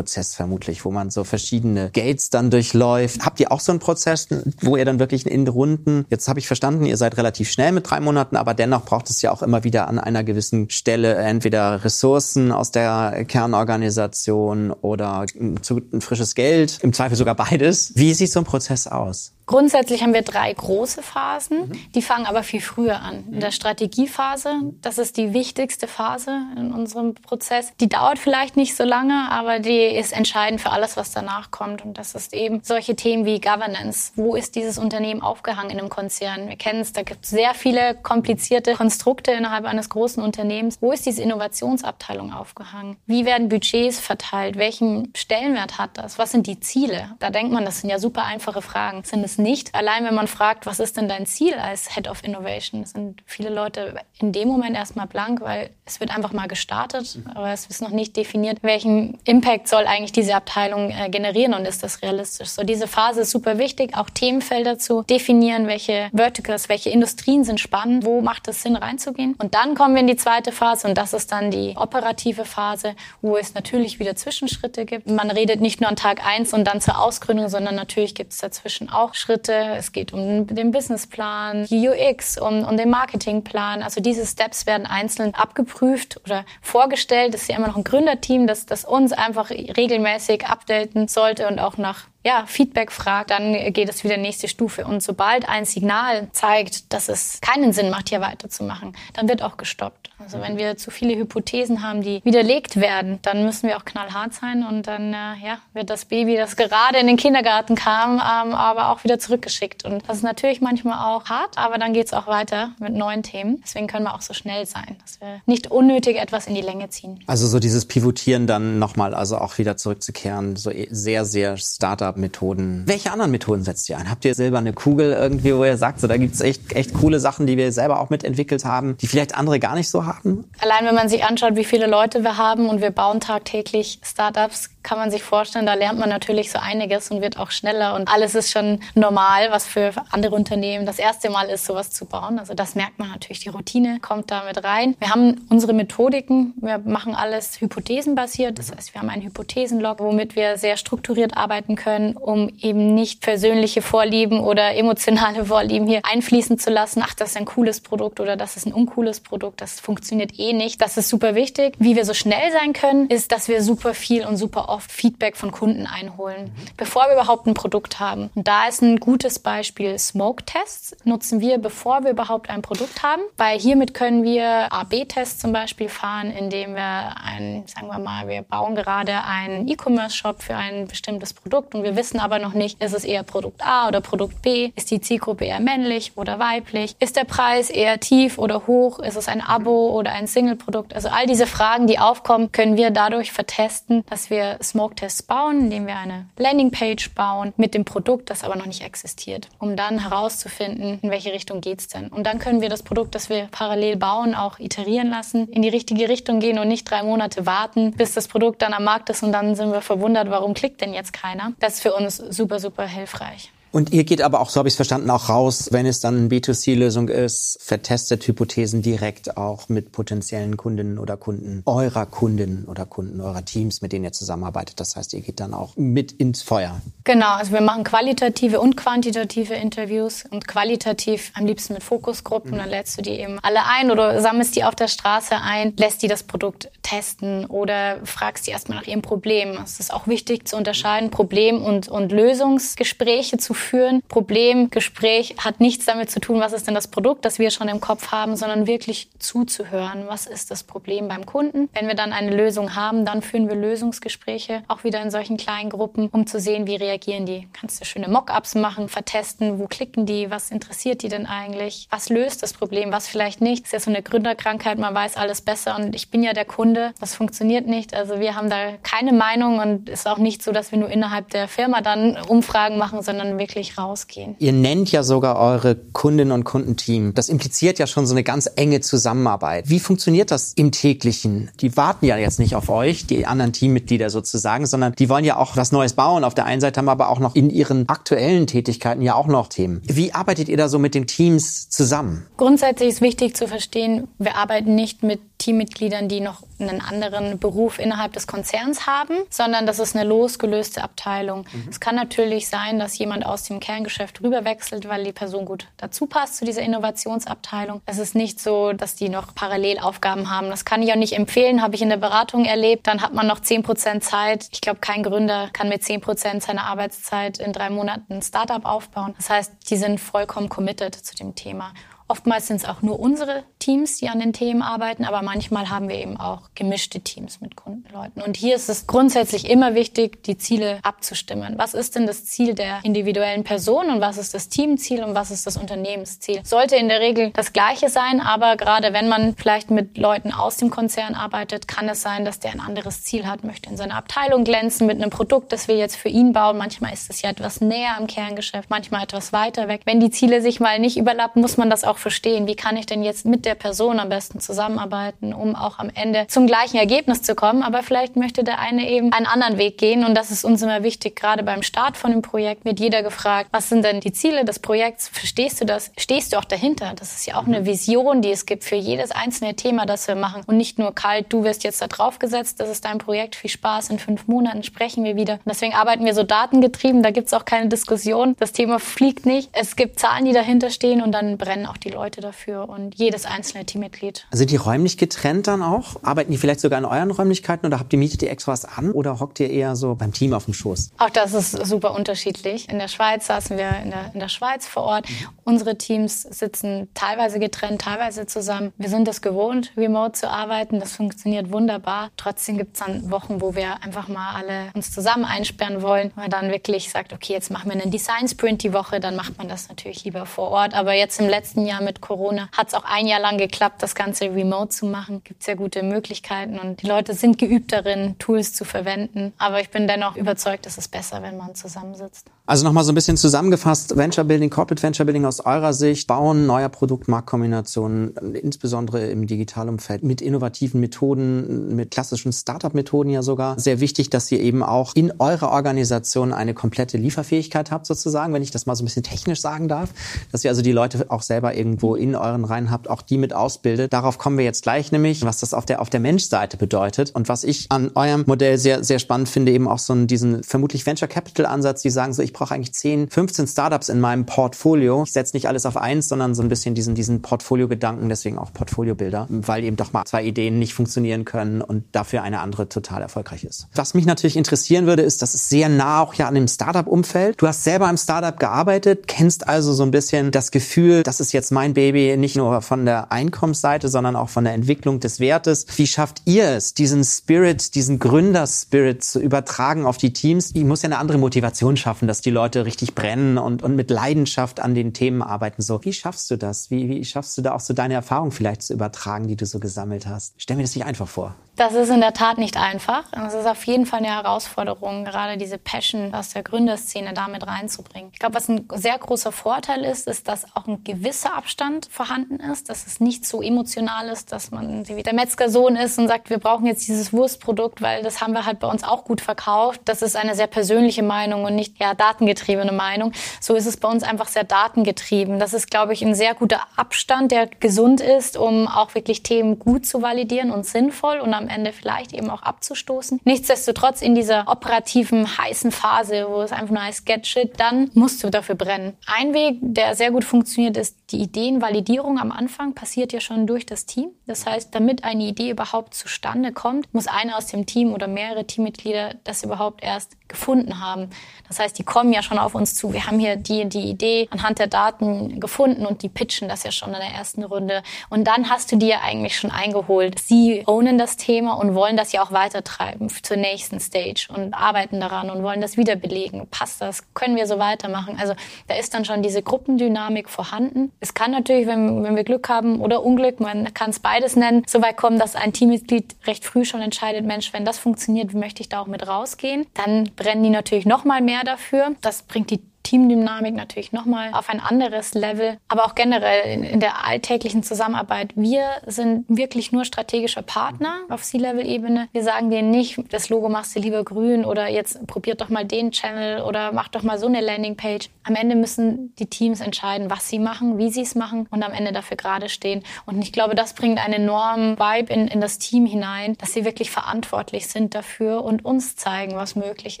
Stage-Gate-Prozess vermutlich, wo man so verschiedene Gates dann durchläuft. Habt ihr auch so einen Prozess, wo ihr dann wirklich in Runden, jetzt habe ich verstanden, ihr seid relativ schnell mit drei Monaten, aber dennoch braucht es ja auch immer wieder an einer gewissen Stelle entweder Ressourcen aus der Kernorganisation oder ein frisches Geld, im Zweifel sogar beides. Wie sieht so ein Prozess aus? Grundsätzlich haben wir drei große Phasen, mhm. die fangen aber viel früher an. In der Strategiephase, das ist die wichtigste Phase in unserem Prozess. Die dauert vielleicht nicht so lange, aber die ist entscheidend für alles, was danach kommt. Und das ist eben solche Themen wie Governance. Wo ist dieses Unternehmen aufgehangen in einem Konzern? Wir kennen es, da gibt es sehr viele komplizierte Konstrukte innerhalb eines großen Unternehmens. Wo ist diese Innovationsabteilung aufgehangen? Wie werden Budgets verteilt? Welchen Stellenwert hat das? Was sind die Ziele? Da denkt man, das sind ja super einfache Fragen. Sind es nicht. Allein wenn man fragt, was ist denn dein Ziel als Head of Innovation, sind viele Leute in dem Moment erstmal blank, weil es wird einfach mal gestartet, aber es ist noch nicht definiert, welchen Impact soll eigentlich diese Abteilung äh, generieren und ist das realistisch. So diese Phase ist super wichtig, auch Themenfelder zu definieren, welche Verticals, welche Industrien sind spannend, wo macht es Sinn reinzugehen. Und dann kommen wir in die zweite Phase und das ist dann die operative Phase, wo es natürlich wieder Zwischenschritte gibt. Man redet nicht nur an Tag eins und dann zur Ausgründung, sondern natürlich gibt es dazwischen auch Schritte. Es geht um den Businessplan, die UX, um, um den Marketingplan. Also diese Steps werden einzeln abgeprüft oder vorgestellt. Es ist ja immer noch ein Gründerteam, das, das uns einfach regelmäßig updaten sollte und auch nach ja, Feedback fragt, dann geht es wieder nächste Stufe. Und sobald ein Signal zeigt, dass es keinen Sinn macht, hier weiterzumachen, dann wird auch gestoppt. Also wenn wir zu viele Hypothesen haben, die widerlegt werden, dann müssen wir auch knallhart sein und dann äh, ja, wird das Baby, das gerade in den Kindergarten kam, ähm, aber auch wieder zurückgeschickt. Und das ist natürlich manchmal auch hart, aber dann geht es auch weiter mit neuen Themen. Deswegen können wir auch so schnell sein, dass wir nicht unnötig etwas in die Länge ziehen. Also so dieses Pivotieren dann nochmal, also auch wieder zurückzukehren, so sehr, sehr Startup Startup-Methoden. Welche anderen Methoden setzt ihr ein? Habt ihr selber eine Kugel irgendwie, wo ihr sagt, so da gibt's echt, echt coole Sachen, die wir selber auch mitentwickelt haben, die vielleicht andere gar nicht so haben? Allein wenn man sich anschaut, wie viele Leute wir haben und wir bauen tagtäglich Startups, kann man sich vorstellen, da lernt man natürlich so einiges und wird auch schneller und alles ist schon normal, was für andere Unternehmen das erste Mal ist, sowas zu bauen. Also das merkt man natürlich, die Routine kommt da mit rein. Wir haben unsere Methodiken, wir machen alles hypothesenbasiert, das heißt, wir haben einen Hypothesenlog, womit wir sehr strukturiert arbeiten können, um eben nicht persönliche Vorlieben oder emotionale Vorlieben hier einfließen zu lassen. Ach, das ist ein cooles Produkt oder das ist ein uncooles Produkt, das funktioniert eh nicht. Das ist super wichtig. Wie wir so schnell sein können, ist, dass wir super viel und super oft Feedback von Kunden einholen, bevor wir überhaupt ein Produkt haben. Und da ist ein gutes Beispiel Smoke-Tests. Nutzen wir, bevor wir überhaupt ein Produkt haben, weil hiermit können wir A-B-Tests zum Beispiel fahren, indem wir ein, sagen wir mal, wir bauen gerade einen E-Commerce-Shop für ein bestimmtes Produkt und wir wissen aber noch nicht, ist es eher Produkt A oder Produkt B, ist die Zielgruppe eher männlich oder weiblich, ist der Preis eher tief oder hoch, ist es ein Abo oder ein Single-Produkt. Also all diese Fragen, die aufkommen, können wir dadurch vertesten, dass wir Smoke-Tests bauen, indem wir eine Landingpage bauen mit dem Produkt, das aber noch nicht existiert, um dann herauszufinden, in welche Richtung geht's denn. Und dann können wir das Produkt, das wir parallel bauen, auch iterieren lassen, in die richtige Richtung gehen und nicht drei Monate warten, bis das Produkt dann am Markt ist und dann sind wir verwundert, warum klickt denn jetzt keiner. Das für uns super, super hilfreich. Und ihr geht aber auch, so habe ich es verstanden, auch raus, wenn es dann eine B2C-Lösung ist, vertestet Hypothesen direkt auch mit potenziellen Kundinnen oder Kunden eurer Kundinnen oder Kunden eurer Teams, mit denen ihr zusammenarbeitet. Das heißt, ihr geht dann auch mit ins Feuer. Genau, also wir machen qualitative und quantitative Interviews und qualitativ am liebsten mit Fokusgruppen. Mhm. Dann lädst du die eben alle ein oder sammelst die auf der Straße ein, lässt die das Produkt testen oder fragst die erstmal nach ihrem Problem. Es ist auch wichtig zu unterscheiden, Problem und, und Lösungsgespräche zu führen. Problem, Gespräch hat nichts damit zu tun, was ist denn das Produkt, das wir schon im Kopf haben, sondern wirklich zuzuhören. Was ist das Problem beim Kunden? Wenn wir dann eine Lösung haben, dann führen wir Lösungsgespräche, auch wieder in solchen kleinen Gruppen, um zu sehen, wie reagieren die. Kannst du schöne Mockups machen, vertesten, wo klicken die, was interessiert die denn eigentlich, was löst das Problem, was vielleicht nicht. Das ist ja so eine Gründerkrankheit, man weiß alles besser und ich bin ja der Kunde, das funktioniert nicht. Also wir haben da keine Meinung und ist auch nicht so, dass wir nur innerhalb der Firma dann Umfragen machen, sondern wirklich wirklich rausgehen. Ihr nennt ja sogar eure Kundinnen und Kundenteam. Das impliziert ja schon so eine ganz enge Zusammenarbeit. Wie funktioniert das im täglichen? Die warten ja jetzt nicht auf euch, die anderen Teammitglieder sozusagen, sondern die wollen ja auch was Neues bauen. Auf der einen Seite haben aber auch noch in ihren aktuellen Tätigkeiten ja auch noch Themen. Wie arbeitet ihr da so mit den Teams zusammen? Grundsätzlich ist wichtig zu verstehen, wir arbeiten nicht mit Teammitgliedern, die noch einen anderen Beruf innerhalb des Konzerns haben, sondern das ist eine losgelöste Abteilung. Mhm. Es kann natürlich sein, dass jemand aus dem Kerngeschäft rüberwechselt, weil die Person gut dazu passt zu dieser Innovationsabteilung. Es ist nicht so, dass die noch Parallelaufgaben haben. Das kann ich auch nicht empfehlen, habe ich in der Beratung erlebt. Dann hat man noch 10 Prozent Zeit. Ich glaube, kein Gründer kann mit 10 Prozent seiner Arbeitszeit in drei Monaten ein Startup aufbauen. Das heißt, die sind vollkommen committed zu dem Thema. Oftmals sind es auch nur unsere Teams, die an den Themen arbeiten, aber manchmal haben wir eben auch gemischte Teams mit Kundenleuten. Und hier ist es grundsätzlich immer wichtig, die Ziele abzustimmen. Was ist denn das Ziel der individuellen Person und was ist das Teamziel und was ist das Unternehmensziel? Sollte in der Regel das gleiche sein, aber gerade wenn man vielleicht mit Leuten aus dem Konzern arbeitet, kann es sein, dass der ein anderes Ziel hat, möchte in seiner Abteilung glänzen mit einem Produkt, das wir jetzt für ihn bauen. Manchmal ist es ja etwas näher am Kerngeschäft, manchmal etwas weiter weg. Wenn die Ziele sich mal nicht überlappen, muss man das auch verstehen. Wie kann ich denn jetzt mit der Person am besten zusammenarbeiten, um auch am Ende zum gleichen Ergebnis zu kommen? Aber vielleicht möchte der eine eben einen anderen Weg gehen und das ist uns immer wichtig. Gerade beim Start von dem Projekt wird jeder gefragt, was sind denn die Ziele des Projekts? Verstehst du das? Stehst du auch dahinter? Das ist ja auch eine Vision, die es gibt für jedes einzelne Thema, das wir machen und nicht nur kalt, du wirst jetzt da drauf gesetzt, das ist dein Projekt, viel Spaß, in fünf Monaten sprechen wir wieder. Und deswegen arbeiten wir so datengetrieben, da gibt es auch keine Diskussion. Das Thema fliegt nicht. Es gibt Zahlen, die dahinter stehen und dann brennen auch die Leute dafür und jedes einzelne Teammitglied. Also die räumlich getrennt dann auch? Arbeiten die vielleicht sogar in euren Räumlichkeiten oder habt ihr mietet ihr extra was an oder hockt ihr eher so beim Team auf dem Schoß? Auch das ist super unterschiedlich. In der Schweiz saßen wir in der, in der Schweiz vor Ort. Unsere Teams sitzen teilweise getrennt, teilweise zusammen. Wir sind es gewohnt, remote zu arbeiten. Das funktioniert wunderbar. Trotzdem gibt es dann Wochen, wo wir einfach mal alle uns zusammen einsperren wollen. Man dann wirklich sagt, okay, jetzt machen wir einen Design Sprint die Woche, dann macht man das natürlich lieber vor Ort. Aber jetzt im letzten Jahr mit Corona hat es auch ein Jahr lang geklappt, das Ganze remote zu machen. Gibt sehr gute Möglichkeiten und die Leute sind geübt darin, Tools zu verwenden. Aber ich bin dennoch überzeugt, es ist besser, wenn man zusammensitzt. Also nochmal so ein bisschen zusammengefasst, Venture Building, Corporate Venture Building aus eurer Sicht, Bauen neuer Produktmarktkombinationen, insbesondere im Digitalumfeld, mit innovativen Methoden, mit klassischen Startup-Methoden ja sogar. Sehr wichtig, dass ihr eben auch in eurer Organisation eine komplette Lieferfähigkeit habt sozusagen, wenn ich das mal so ein bisschen technisch sagen darf, dass ihr also die Leute auch selber irgendwo in euren Reihen habt, auch die mit ausbildet. Darauf kommen wir jetzt gleich nämlich, was das auf der, auf der Menschseite bedeutet und was ich an eurem Modell sehr, sehr spannend finde, eben auch so diesen vermutlich Venture Capital Ansatz, die sagen so, ich brauche eigentlich 10, 15 Startups in meinem Portfolio. Ich setze nicht alles auf eins, sondern so ein bisschen diesen, diesen Portfolio-Gedanken, deswegen auch Portfoliobilder, weil eben doch mal zwei Ideen nicht funktionieren können und dafür eine andere total erfolgreich ist. Was mich natürlich interessieren würde, ist, dass es sehr nah auch ja an dem Startup-Umfeld. Du hast selber im Startup gearbeitet, kennst also so ein bisschen das Gefühl, das ist jetzt mein Baby, nicht nur von der Einkommensseite, sondern auch von der Entwicklung des Wertes. Wie schafft ihr es, diesen Spirit, diesen Gründerspirit zu übertragen auf die Teams? Ich muss ja eine andere Motivation schaffen, dass die die Leute richtig brennen und, und mit Leidenschaft an den Themen arbeiten. So, wie schaffst du das? Wie, wie schaffst du da auch so deine Erfahrung vielleicht zu übertragen, die du so gesammelt hast? Stell mir das nicht einfach vor. Das ist in der Tat nicht einfach. Es ist auf jeden Fall eine Herausforderung, gerade diese Passion aus der Gründerszene damit reinzubringen. Ich glaube, was ein sehr großer Vorteil ist, ist, dass auch ein gewisser Abstand vorhanden ist, dass es nicht so emotional ist, dass man wie der Metzgersohn ist und sagt, wir brauchen jetzt dieses Wurstprodukt, weil das haben wir halt bei uns auch gut verkauft. Das ist eine sehr persönliche Meinung und nicht ja datengetriebene Meinung. So ist es bei uns einfach sehr datengetrieben. Das ist, glaube ich, ein sehr guter Abstand, der gesund ist, um auch wirklich Themen gut zu validieren und sinnvoll und am Ende vielleicht eben auch abzustoßen. Nichtsdestotrotz in dieser operativen heißen Phase, wo es einfach nur heißt, get shit, dann musst du dafür brennen. Ein Weg, der sehr gut funktioniert, ist die Ideenvalidierung am Anfang passiert ja schon durch das Team. Das heißt, damit eine Idee überhaupt zustande kommt, muss einer aus dem Team oder mehrere Teammitglieder das überhaupt erst gefunden haben. Das heißt, die kommen ja schon auf uns zu. Wir haben hier die, die Idee anhand der Daten gefunden und die pitchen das ja schon in der ersten Runde. Und dann hast du die ja eigentlich schon eingeholt. Sie ownen das Thema und wollen das ja auch weitertreiben zur nächsten Stage und arbeiten daran und wollen das wieder belegen. Passt das? Können wir so weitermachen? Also da ist dann schon diese Gruppendynamik vorhanden. Es kann natürlich, wenn, wenn wir Glück haben oder Unglück, man kann es beides nennen, so weit kommen, dass ein Teammitglied recht früh schon entscheidet, Mensch, wenn das funktioniert, möchte ich da auch mit rausgehen. Dann brennen die natürlich noch mal mehr dafür. Das bringt die Teamdynamik natürlich nochmal auf ein anderes Level, aber auch generell in, in, der alltäglichen Zusammenarbeit. Wir sind wirklich nur strategischer Partner auf C-Level-Ebene. Wir sagen denen nicht, das Logo machst du lieber grün oder jetzt probiert doch mal den Channel oder mach doch mal so eine Landingpage. Am Ende müssen die Teams entscheiden, was sie machen, wie sie es machen und am Ende dafür gerade stehen. Und ich glaube, das bringt einen enormen Vibe in, in das Team hinein, dass sie wirklich verantwortlich sind dafür und uns zeigen, was möglich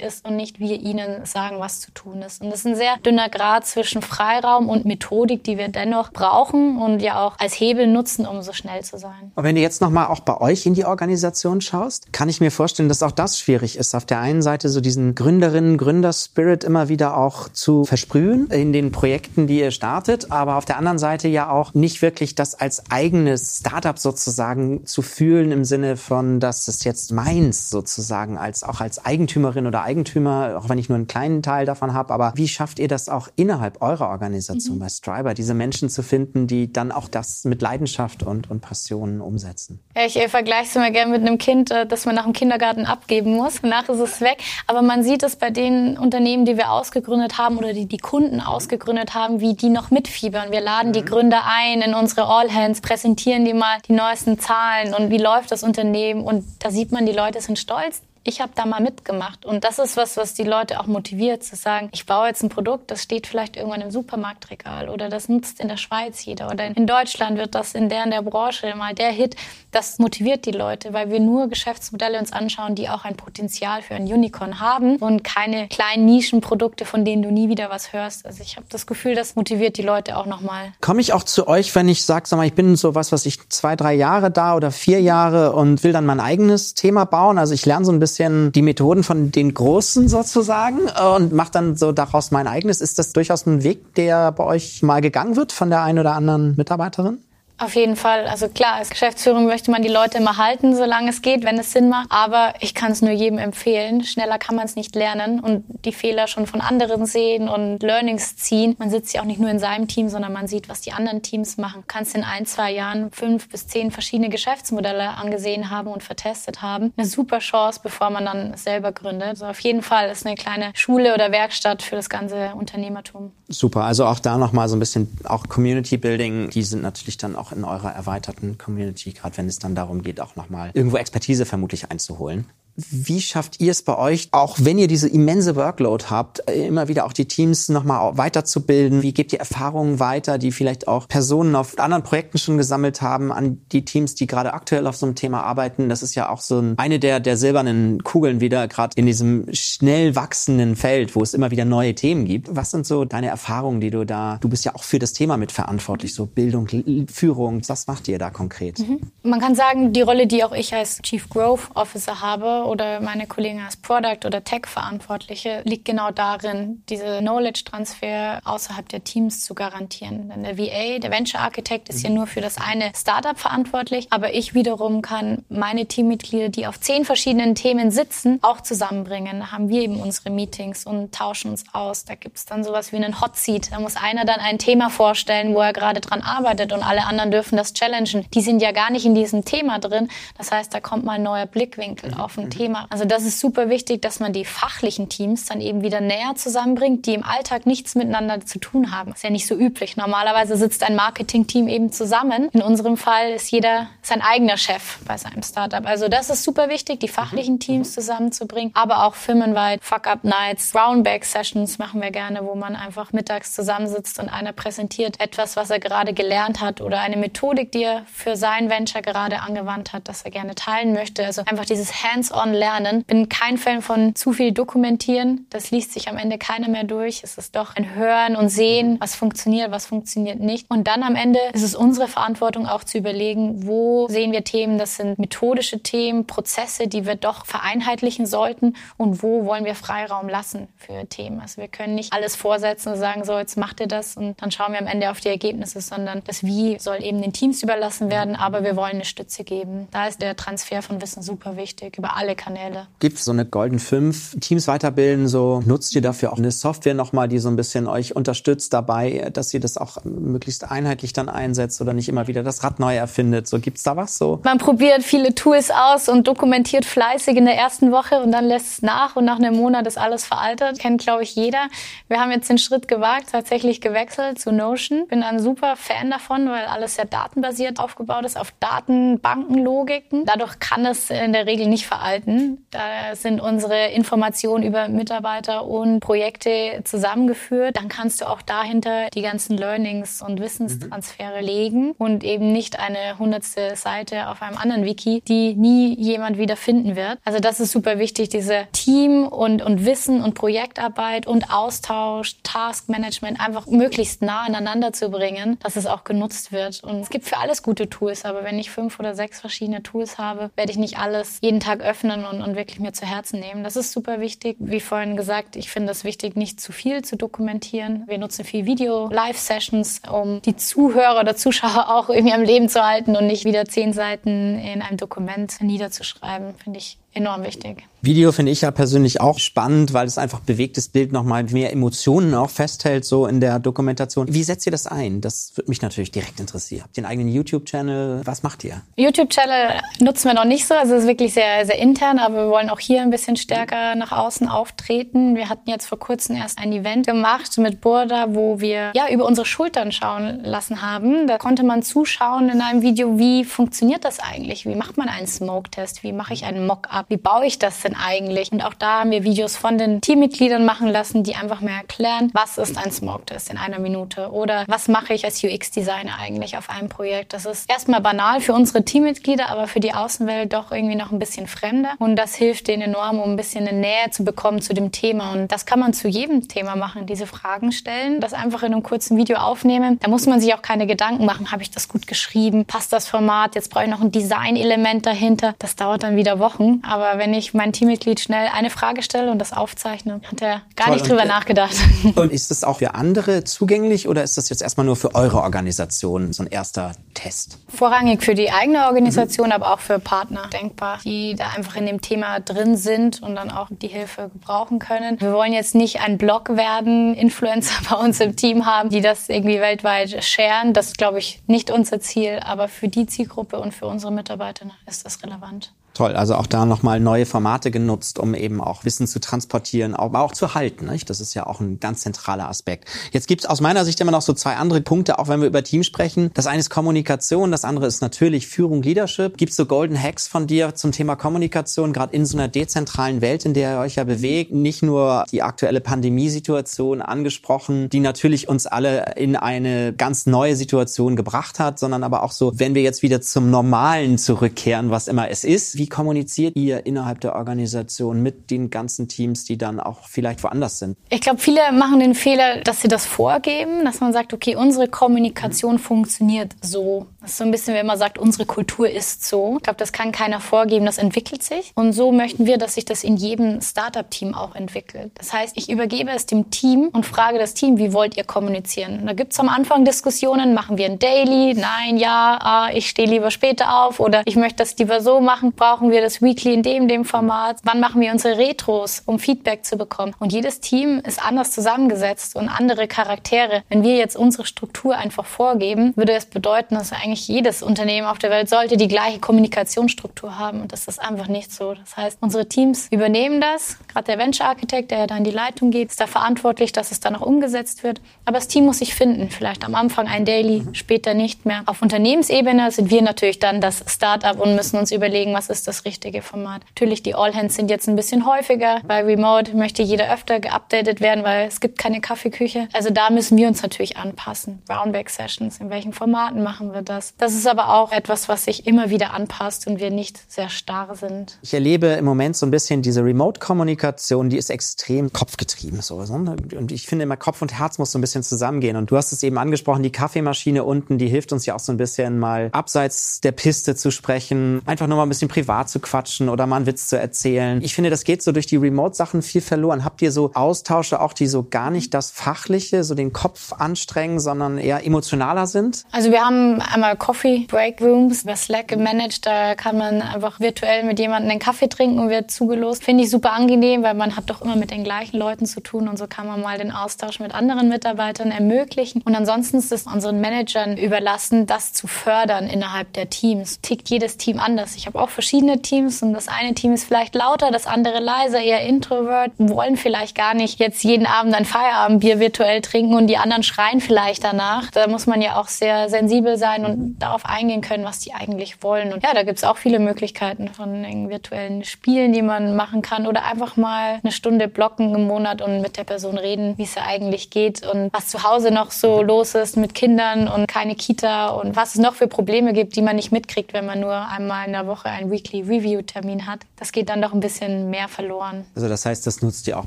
ist und nicht wir ihnen sagen, was zu tun ist. Und das ist ein sehr dünner Grad zwischen Freiraum und Methodik, die wir dennoch brauchen und ja auch als Hebel nutzen, um so schnell zu sein. Und wenn du jetzt nochmal auch bei euch in die Organisation schaust, kann ich mir vorstellen, dass auch das schwierig ist. Auf der einen Seite so diesen Gründerinnen, Gründerspirit immer wieder auch zu versprühen in den Projekten, die ihr startet, aber auf der anderen Seite ja auch nicht wirklich das als eigenes Startup sozusagen zu fühlen im Sinne von, dass es jetzt meins sozusagen als auch als Eigentümerin oder Eigentümer, auch wenn ich nur einen kleinen Teil davon habe, aber wie schafft ihr das auch innerhalb eurer Organisation mhm. bei Striber, diese Menschen zu finden, die dann auch das mit Leidenschaft und, und Passion umsetzen? Ich äh, vergleiche es immer gerne mit einem Kind, äh, das man nach dem Kindergarten abgeben muss. Danach ist es weg. Aber man sieht es bei den Unternehmen, die wir ausgegründet haben oder die die Kunden ausgegründet haben, wie die noch mitfiebern. Wir laden die mhm. Gründer ein in unsere All Hands, präsentieren die mal die neuesten Zahlen und wie läuft das Unternehmen. Und da sieht man, die Leute sind stolz ich habe da mal mitgemacht. Und das ist was, was die Leute auch motiviert, zu sagen, ich baue jetzt ein Produkt, das steht vielleicht irgendwann im Supermarktregal oder das nutzt in der Schweiz jeder oder in Deutschland wird das in der in der Branche mal der Hit. Das motiviert die Leute, weil wir nur Geschäftsmodelle uns anschauen, die auch ein Potenzial für ein Unicorn haben und keine kleinen Nischenprodukte, von denen du nie wieder was hörst. Also ich habe das Gefühl, das motiviert die Leute auch nochmal. Komme ich auch zu euch, wenn ich sage, sag mal, ich bin so was, was ich zwei, drei Jahre da oder vier Jahre und will dann mein eigenes Thema bauen. Also ich lerne so ein bisschen bisschen die Methoden von den Großen sozusagen und mache dann so daraus mein eigenes. Ist das durchaus ein Weg, der bei euch mal gegangen wird von der einen oder anderen Mitarbeiterin? Auf jeden Fall. Also klar, als Geschäftsführung möchte man die Leute immer halten, solange es geht, wenn es Sinn macht. Aber ich kann es nur jedem empfehlen. Schneller kann man es nicht lernen und die Fehler schon von anderen sehen und Learnings ziehen. Man sitzt ja auch nicht nur in seinem Team, sondern man sieht, was die anderen Teams machen. Du kannst in ein, zwei Jahren fünf bis zehn verschiedene Geschäftsmodelle angesehen haben und vertestet haben. Eine super Chance, bevor man dann selber gründet. Also auf jeden Fall ist eine kleine Schule oder Werkstatt für das ganze Unternehmertum. Super. Also auch da nochmal so ein bisschen auch Community Building. Die sind natürlich dann auch in eurer erweiterten Community, gerade wenn es dann darum geht, auch nochmal irgendwo Expertise vermutlich einzuholen. Wie schafft ihr es bei euch, auch wenn ihr diese immense Workload habt, immer wieder auch die Teams nochmal weiterzubilden? Wie gebt ihr Erfahrungen weiter, die vielleicht auch Personen auf anderen Projekten schon gesammelt haben, an die Teams, die gerade aktuell auf so einem Thema arbeiten? Das ist ja auch so eine der, der silbernen Kugeln wieder, gerade in diesem schnell wachsenden Feld, wo es immer wieder neue Themen gibt. Was sind so deine Erfahrungen, die du da, du bist ja auch für das Thema mitverantwortlich, so Bildung, Führung, was macht ihr da konkret? Mhm. Man kann sagen, die Rolle, die auch ich als Chief Growth Officer habe, oder meine Kollegen als Product- oder Tech-Verantwortliche liegt genau darin, diese Knowledge-Transfer außerhalb der Teams zu garantieren. Denn der VA, der Venture Architect, ist ja nur für das eine Startup verantwortlich, aber ich wiederum kann meine Teammitglieder, die auf zehn verschiedenen Themen sitzen, auch zusammenbringen. Da haben wir eben unsere Meetings und tauschen uns aus. Da gibt es dann sowas wie einen Hot Seat. Da muss einer dann ein Thema vorstellen, wo er gerade dran arbeitet und alle anderen dürfen das challengen. Die sind ja gar nicht in diesem Thema drin. Das heißt, da kommt mal ein neuer Blickwinkel auf ein Thema. Thema. Also das ist super wichtig, dass man die fachlichen Teams dann eben wieder näher zusammenbringt, die im Alltag nichts miteinander zu tun haben. Ist ja nicht so üblich. Normalerweise sitzt ein Marketing-Team eben zusammen. In unserem Fall ist jeder sein eigener Chef bei seinem Startup. Also das ist super wichtig, die fachlichen mhm. Teams zusammenzubringen, aber auch firmenweit Fuck-Up-Nights, Roundback-Sessions machen wir gerne, wo man einfach mittags zusammensitzt und einer präsentiert etwas, was er gerade gelernt hat oder eine Methodik, die er für sein Venture gerade angewandt hat, das er gerne teilen möchte. Also einfach dieses Hands-on Lernen. Bin kein Fan von zu viel Dokumentieren. Das liest sich am Ende keiner mehr durch. Es ist doch ein Hören und Sehen, was funktioniert, was funktioniert nicht. Und dann am Ende ist es unsere Verantwortung auch zu überlegen, wo sehen wir Themen, das sind methodische Themen, Prozesse, die wir doch vereinheitlichen sollten und wo wollen wir Freiraum lassen für Themen. Also wir können nicht alles vorsetzen und sagen, so jetzt macht ihr das und dann schauen wir am Ende auf die Ergebnisse, sondern das Wie soll eben den Teams überlassen werden, aber wir wollen eine Stütze geben. Da ist der Transfer von Wissen super wichtig über alle Kanäle. Gibt es so eine Golden 5 Teams weiterbilden, so nutzt ihr dafür auch eine Software nochmal, die so ein bisschen euch unterstützt dabei, dass ihr das auch möglichst einheitlich dann einsetzt oder nicht immer wieder das Rad neu erfindet? So gibt's da was so? Man probiert viele Tools aus und dokumentiert fleißig in der ersten Woche und dann lässt es nach und nach einem Monat ist alles veraltet. Kennt glaube ich jeder. Wir haben jetzt den Schritt gewagt, tatsächlich gewechselt zu Notion. Bin ein super Fan davon, weil alles sehr datenbasiert aufgebaut ist auf Datenbankenlogiken. Dadurch kann es in der Regel nicht veralten. Da sind unsere Informationen über Mitarbeiter und Projekte zusammengeführt. Dann kannst du auch dahinter die ganzen Learnings und Wissenstransfere mhm. legen und eben nicht eine hundertste Seite auf einem anderen Wiki, die nie jemand wieder finden wird. Also das ist super wichtig, diese Team und, und Wissen und Projektarbeit und Austausch, Taskmanagement einfach möglichst nah aneinander zu bringen, dass es auch genutzt wird. Und es gibt für alles gute Tools, aber wenn ich fünf oder sechs verschiedene Tools habe, werde ich nicht alles jeden Tag öffnen und, und wirklich mir zu Herzen nehmen. Das ist super wichtig. Wie vorhin gesagt, ich finde es wichtig, nicht zu viel zu dokumentieren. Wir nutzen viel Video, Live-Sessions, um die Zuhörer oder Zuschauer auch irgendwie am Leben zu halten und nicht wieder zehn Seiten in einem Dokument niederzuschreiben, finde ich enorm wichtig. Video finde ich ja persönlich auch spannend, weil es einfach bewegtes Bild nochmal mehr Emotionen auch festhält, so in der Dokumentation. Wie setzt ihr das ein? Das würde mich natürlich direkt interessieren. Habt ihr einen eigenen YouTube-Channel? Was macht ihr? YouTube-Channel nutzen wir noch nicht so. Also es ist wirklich sehr, sehr intern, aber wir wollen auch hier ein bisschen stärker nach außen auftreten. Wir hatten jetzt vor kurzem erst ein Event gemacht mit Burda, wo wir ja über unsere Schultern schauen lassen haben. Da konnte man zuschauen in einem Video, wie funktioniert das eigentlich? Wie macht man einen Smoke-Test? Wie mache ich einen Mock-up? Wie baue ich das denn eigentlich? Und auch da haben wir Videos von den Teammitgliedern machen lassen, die einfach mehr erklären, was ist ein Smoke Test in einer Minute oder was mache ich als UX-Designer eigentlich auf einem Projekt. Das ist erstmal banal für unsere Teammitglieder, aber für die Außenwelt doch irgendwie noch ein bisschen fremder. Und das hilft denen enorm, um ein bisschen eine Nähe zu bekommen zu dem Thema. Und das kann man zu jedem Thema machen, diese Fragen stellen, das einfach in einem kurzen Video aufnehmen. Da muss man sich auch keine Gedanken machen, habe ich das gut geschrieben, passt das Format, jetzt brauche ich noch ein Design-Element dahinter. Das dauert dann wieder Wochen. Aber wenn ich mein Teammitglied schnell eine Frage stelle und das aufzeichne. Hat er gar Toll. nicht drüber und, äh, nachgedacht. <laughs> Und ist das auch für andere zugänglich oder ist das jetzt erstmal nur für eure Organisation so ein erster Test? Vorrangig für die eigene Organisation, mhm. aber auch für Partner denkbar, die da einfach in dem Thema drin sind und dann auch die Hilfe gebrauchen können. Wir wollen jetzt nicht ein Blog werden, Influencer <laughs> bei uns im Team haben, die das irgendwie weltweit sharen. Das ist, glaube ich, nicht unser Ziel, aber für die Zielgruppe und für unsere Mitarbeiter ist das relevant. Toll, also auch da nochmal neue Formate genutzt, um eben auch Wissen zu transportieren, aber auch zu halten. Nicht? Das ist ja auch ein ganz zentraler Aspekt. Jetzt gibt es aus meiner Sicht immer noch so zwei andere Punkte, auch wenn wir über Team sprechen. Das eine ist Kommunikation, das andere ist natürlich Führung, Leadership. Gibt es so Golden Hacks von dir zum Thema Kommunikation, gerade in so einer dezentralen Welt, in der ihr euch ja bewegt? Nicht nur die aktuelle Pandemiesituation angesprochen, die natürlich uns alle in eine ganz neue Situation gebracht hat, sondern aber auch so, wenn wir jetzt wieder zum Normalen zurückkehren, was immer es ist wie kommuniziert ihr innerhalb der Organisation mit den ganzen Teams, die dann auch vielleicht woanders sind? Ich glaube, viele machen den Fehler, dass sie das vorgeben, dass man sagt, okay, unsere Kommunikation funktioniert so. Das ist so ein bisschen, wenn man sagt, unsere Kultur ist so. Ich glaube, das kann keiner vorgeben, das entwickelt sich. Und so möchten wir, dass sich das in jedem Startup-Team auch entwickelt. Das heißt, ich übergebe es dem Team und frage das Team, wie wollt ihr kommunizieren? Und da gibt es am Anfang Diskussionen, machen wir ein Daily? Nein, ja, ah, ich stehe lieber später auf oder ich möchte das lieber so machen brauchen wir das Weekly in dem, dem Format? Wann machen wir unsere Retros, um Feedback zu bekommen? Und jedes Team ist anders zusammengesetzt und andere Charaktere. Wenn wir jetzt unsere Struktur einfach vorgeben, würde es bedeuten, dass eigentlich jedes Unternehmen auf der Welt sollte die gleiche Kommunikationsstruktur haben. Und das ist einfach nicht so. Das heißt, unsere Teams übernehmen das. Gerade der Venture Architect, der da in die Leitung geht, ist da verantwortlich, dass es dann auch umgesetzt wird. Aber das Team muss sich finden. Vielleicht am Anfang ein Daily, später nicht mehr. Auf Unternehmensebene sind wir natürlich dann das Startup und müssen uns überlegen, was ist ist das richtige Format. Natürlich, die All-Hands sind jetzt ein bisschen häufiger. Bei Remote möchte jeder öfter geupdatet werden, weil es gibt keine Kaffeeküche. Also da müssen wir uns natürlich anpassen. Brownback-Sessions, in welchen Formaten machen wir das? Das ist aber auch etwas, was sich immer wieder anpasst und wir nicht sehr starr sind. Ich erlebe im Moment so ein bisschen diese Remote-Kommunikation, die ist extrem kopfgetrieben. So. Und ich finde immer, Kopf und Herz muss so ein bisschen zusammengehen. Und du hast es eben angesprochen, die Kaffeemaschine unten, die hilft uns ja auch so ein bisschen mal abseits der Piste zu sprechen. Einfach nur mal ein bisschen privat privat zu quatschen oder mal einen Witz zu erzählen. Ich finde, das geht so durch die Remote-Sachen viel verloren. Habt ihr so Austausche auch, die so gar nicht das Fachliche, so den Kopf anstrengen, sondern eher emotionaler sind? Also wir haben einmal Coffee Break Rooms über Slack gemanagt. Da kann man einfach virtuell mit jemandem einen Kaffee trinken und wird zugelost. Finde ich super angenehm, weil man hat doch immer mit den gleichen Leuten zu tun und so kann man mal den Austausch mit anderen Mitarbeitern ermöglichen. Und ansonsten ist es unseren Managern überlassen, das zu fördern innerhalb der Teams. Tickt jedes Team anders. Ich habe auch verschiedene verschiedene Teams und das eine Team ist vielleicht lauter, das andere leiser, eher introvert, wollen vielleicht gar nicht jetzt jeden Abend ein Feierabendbier virtuell trinken und die anderen schreien vielleicht danach. Da muss man ja auch sehr sensibel sein und darauf eingehen können, was die eigentlich wollen. Und ja, da gibt's auch viele Möglichkeiten von virtuellen Spielen, die man machen kann oder einfach mal eine Stunde blocken im Monat und mit der Person reden, wie es eigentlich geht und was zu Hause noch so los ist mit Kindern und keine Kita und was es noch für Probleme gibt, die man nicht mitkriegt, wenn man nur einmal in der Woche einen Weekly Review Termin hat. Das geht dann doch ein bisschen mehr verloren. Also das heißt, das nutzt ihr auch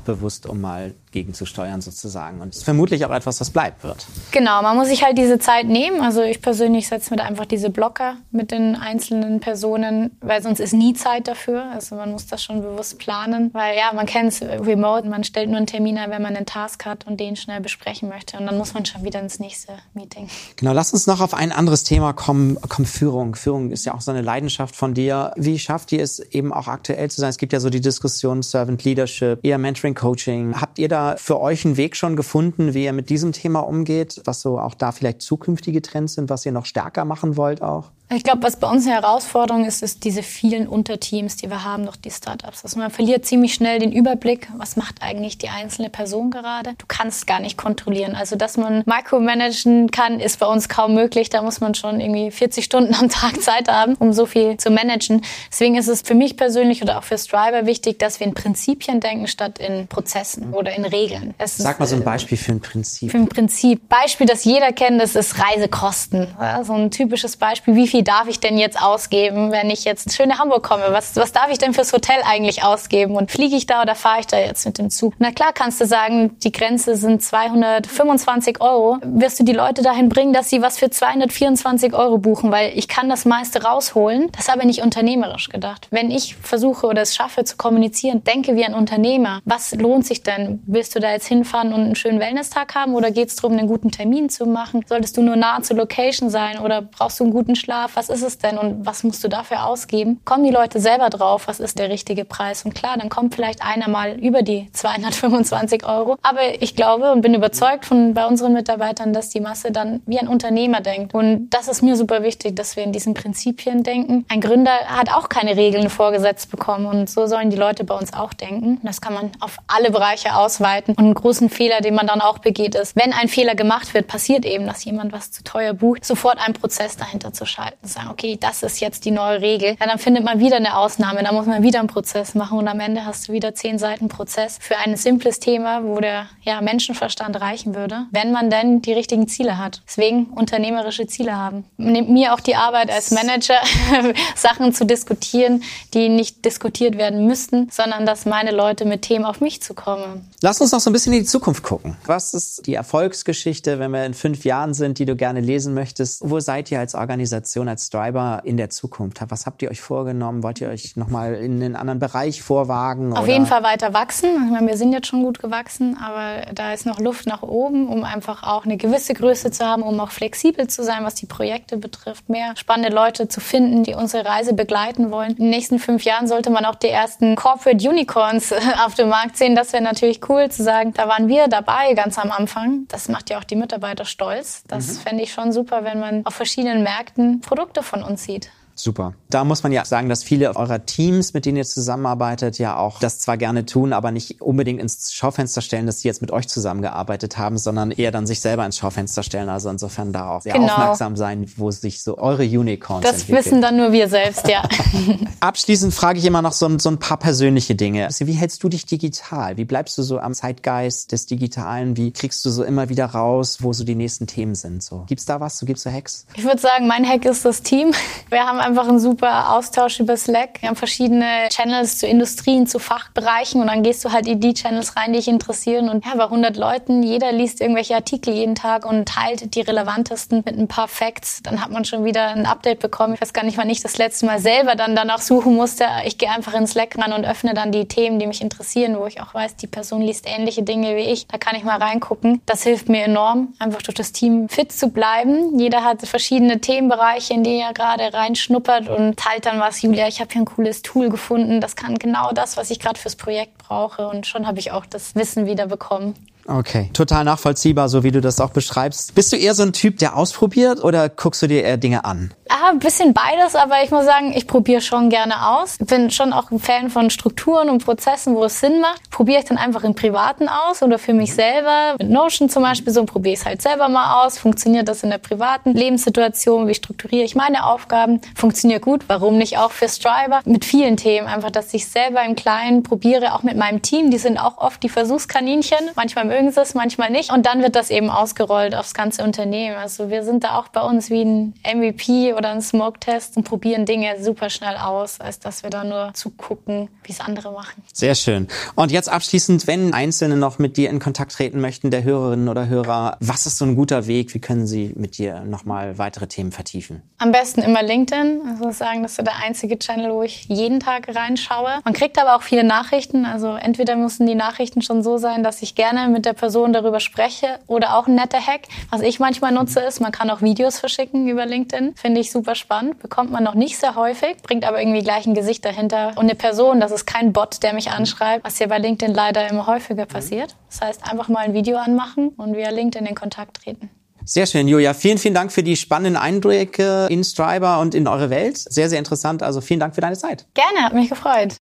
bewusst, um mal gegenzusteuern sozusagen. Und ist vermutlich auch etwas, was bleibt wird. Genau, man muss sich halt diese Zeit nehmen. Also ich persönlich setze mir da einfach diese Blocker mit den einzelnen Personen, weil sonst ist nie Zeit dafür. Also man muss das schon bewusst planen, weil ja, man kennt es remote, man stellt nur einen Termin ein, wenn man einen Task hat und den schnell besprechen möchte. Und dann muss man schon wieder ins nächste Meeting. Genau, lass uns noch auf ein anderes Thema kommen, kommt Führung. Führung ist ja auch so eine Leidenschaft von dir. Wie schafft ihr es eben auch aktuell zu sein? Es gibt ja so die Diskussion Servant Leadership, eher Mentoring, Coaching. Habt ihr da für euch einen Weg schon gefunden, wie ihr mit diesem Thema umgeht, was so auch da vielleicht zukünftige Trends sind, was ihr noch stärker machen wollt auch? Ich glaube, was bei uns eine Herausforderung ist, ist diese vielen Unterteams, die wir haben durch die Startups. Also man verliert ziemlich schnell den Überblick, was macht eigentlich die einzelne Person gerade. Du kannst gar nicht kontrollieren. Also dass man micromanagen kann, ist bei uns kaum möglich. Da muss man schon irgendwie 40 Stunden am Tag Zeit haben, um so viel zu managen. Deswegen ist es für mich persönlich oder auch für Striver wichtig, dass wir in Prinzipien denken statt in Prozessen oder in Regeln. Es Sag mal so ein Beispiel für ein Prinzip. Für ein Prinzip. Beispiel, das jeder kennt, das ist Reisekosten. Ja, so ein typisches Beispiel. Wie viel darf ich denn jetzt ausgeben, wenn ich jetzt schön nach Hamburg komme? Was, was darf ich denn fürs Hotel eigentlich ausgeben? Und fliege ich da oder fahre ich da jetzt mit dem Zug? Na klar kannst du sagen, die Grenze sind 225 Euro. Wirst du die Leute dahin bringen, dass sie was für 224 Euro buchen? Weil ich kann das meiste rausholen. Das habe ich nicht unternehmerisch gedacht. Wenn ich versuche oder es schaffe zu kommunizieren, denke wie ein Unternehmer. Was lohnt sich denn? Willst du da jetzt hinfahren und einen schönen Wellness-Tag haben oder geht es darum, einen guten Termin zu machen? Solltest du nur nah zur Location sein oder brauchst du einen guten Schlaf? Was ist es denn und was musst du dafür ausgeben? Kommen die Leute selber drauf, was ist der richtige Preis? Und klar, dann kommt vielleicht einer mal über die 225 Euro. Aber ich glaube und bin überzeugt von bei unseren Mitarbeitern, dass die Masse dann wie ein Unternehmer denkt. Und das ist mir super wichtig, dass wir in diesen Prinzipien denken. Ein Gründer hat auch keine Regeln vorgesetzt bekommen und so sollen die Leute bei uns auch denken. Das kann man auf alle Bereiche ausweiten. Und einen großen Fehler, den man dann auch begeht, ist, wenn ein Fehler gemacht wird, passiert eben, dass jemand was zu teuer bucht, sofort einen Prozess dahinter zu schalten sagen, okay, das ist jetzt die neue Regel, ja, dann findet man wieder eine Ausnahme, dann muss man wieder einen Prozess machen und am Ende hast du wieder zehn Seiten Prozess für ein simples Thema, wo der ja, Menschenverstand reichen würde, wenn man denn die richtigen Ziele hat. Deswegen unternehmerische Ziele haben. Nimmt mir auch die Arbeit als Manager, <laughs> Sachen zu diskutieren, die nicht diskutiert werden müssten, sondern dass meine Leute mit Themen auf mich zu kommen. Lass uns noch so ein bisschen in die Zukunft gucken. Was ist die Erfolgsgeschichte, wenn wir in fünf Jahren sind, die du gerne lesen möchtest? Wo seid ihr als Organisation, als Striber in der Zukunft? Was habt ihr euch vorgenommen? Wollt ihr euch nochmal in einen anderen Bereich vorwagen? Auf oder? jeden Fall weiter wachsen. Ich meine, wir sind jetzt schon gut gewachsen, aber da ist noch Luft nach oben, um einfach auch eine gewisse Größe zu haben, um auch flexibel zu sein, was die Projekte betrifft, mehr spannende Leute zu finden, die unsere Reise begleiten wollen. In den nächsten fünf Jahren sollte man auch die ersten Corporate Unicorns <laughs> auf dem Markt sehen. Das wäre natürlich cool zu sagen, da waren wir dabei ganz am Anfang. Das macht ja auch die Mitarbeiter stolz. Das mhm. fände ich schon super, wenn man auf verschiedenen Märkten Produkte von uns sieht. Super. Da muss man ja sagen, dass viele eurer Teams, mit denen ihr zusammenarbeitet, ja auch das zwar gerne tun, aber nicht unbedingt ins Schaufenster stellen, dass sie jetzt mit euch zusammengearbeitet haben, sondern eher dann sich selber ins Schaufenster stellen. Also insofern da auch sehr genau. aufmerksam sein, wo sich so eure Unicorns Das entwickeln. wissen dann nur wir selbst, ja. <laughs> Abschließend frage ich immer noch so, so ein paar persönliche Dinge. Also wie hältst du dich digital? Wie bleibst du so am Zeitgeist des Digitalen? Wie kriegst du so immer wieder raus, wo so die nächsten Themen sind? So, gibt's da was? So gibt's da Hacks? Ich würde sagen, mein Hack ist das Team. Wir haben einfach einen super Austausch über Slack. Wir haben verschiedene Channels zu Industrien, zu Fachbereichen und dann gehst du halt in die Channels rein, die dich interessieren. Und ja, bei 100 Leuten, jeder liest irgendwelche Artikel jeden Tag und teilt die relevantesten mit ein paar Facts. Dann hat man schon wieder ein Update bekommen. Ich weiß gar nicht, wann ich das letzte Mal selber dann danach suchen musste. Ich gehe einfach in Slack ran und öffne dann die Themen, die mich interessieren, wo ich auch weiß, die Person liest ähnliche Dinge wie ich. Da kann ich mal reingucken. Das hilft mir enorm, einfach durch das Team fit zu bleiben. Jeder hat verschiedene Themenbereiche, in die er gerade reinschnuppert und teilt dann was, Julia, ich habe hier ein cooles Tool gefunden, das kann genau das, was ich gerade fürs Projekt brauche und schon habe ich auch das Wissen wieder bekommen. Okay, total nachvollziehbar, so wie du das auch beschreibst. Bist du eher so ein Typ, der ausprobiert oder guckst du dir eher Dinge an? Ah, ein bisschen beides, aber ich muss sagen, ich probiere schon gerne aus. Ich bin schon auch ein Fan von Strukturen und Prozessen, wo es Sinn macht. Probiere ich dann einfach im Privaten aus oder für mich selber. Mit Notion zum Beispiel so probiere ich es halt selber mal aus. Funktioniert das in der privaten Lebenssituation? Wie strukturiere ich meine Aufgaben? Funktioniert gut. Warum nicht auch für Striver? Mit vielen Themen einfach, dass ich selber im Kleinen probiere, auch mit meinem Team. Die sind auch oft die Versuchskaninchen. Manchmal mögen sie es, manchmal nicht. Und dann wird das eben ausgerollt aufs ganze Unternehmen. Also wir sind da auch bei uns wie ein MVP oder ein Smoke-Test und probieren Dinge super schnell aus, als dass wir da nur zugucken, wie es andere machen. Sehr schön. Und jetzt abschließend, wenn Einzelne noch mit dir in Kontakt treten möchten, der Hörerinnen oder Hörer, was ist so ein guter Weg? Wie können sie mit dir nochmal weitere Themen vertiefen? Am besten immer LinkedIn. Also sagen, das ist der einzige Channel, wo ich jeden Tag reinschaue. Man kriegt aber auch viele Nachrichten. Also entweder müssen die Nachrichten schon so sein, dass ich gerne mit der Person darüber spreche oder auch ein netter Hack. Was ich manchmal nutze, ist, man kann auch Videos verschicken über LinkedIn. Finde ich super spannend. Bekommt man noch nicht sehr häufig, bringt aber irgendwie gleich ein Gesicht dahinter und eine Person. Das ist kein Bot, der mich anschreibt, was hier bei LinkedIn leider immer häufiger passiert. Das heißt, einfach mal ein Video anmachen und via LinkedIn in Kontakt treten. Sehr schön, Julia. Vielen, vielen Dank für die spannenden Eindrücke in Striber und in eure Welt. Sehr, sehr interessant. Also vielen Dank für deine Zeit. Gerne, hat mich gefreut.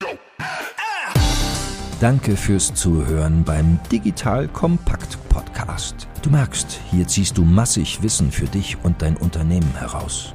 Danke fürs Zuhören beim Digital Kompakt Podcast. Du merkst, hier ziehst du massig Wissen für dich und dein Unternehmen heraus.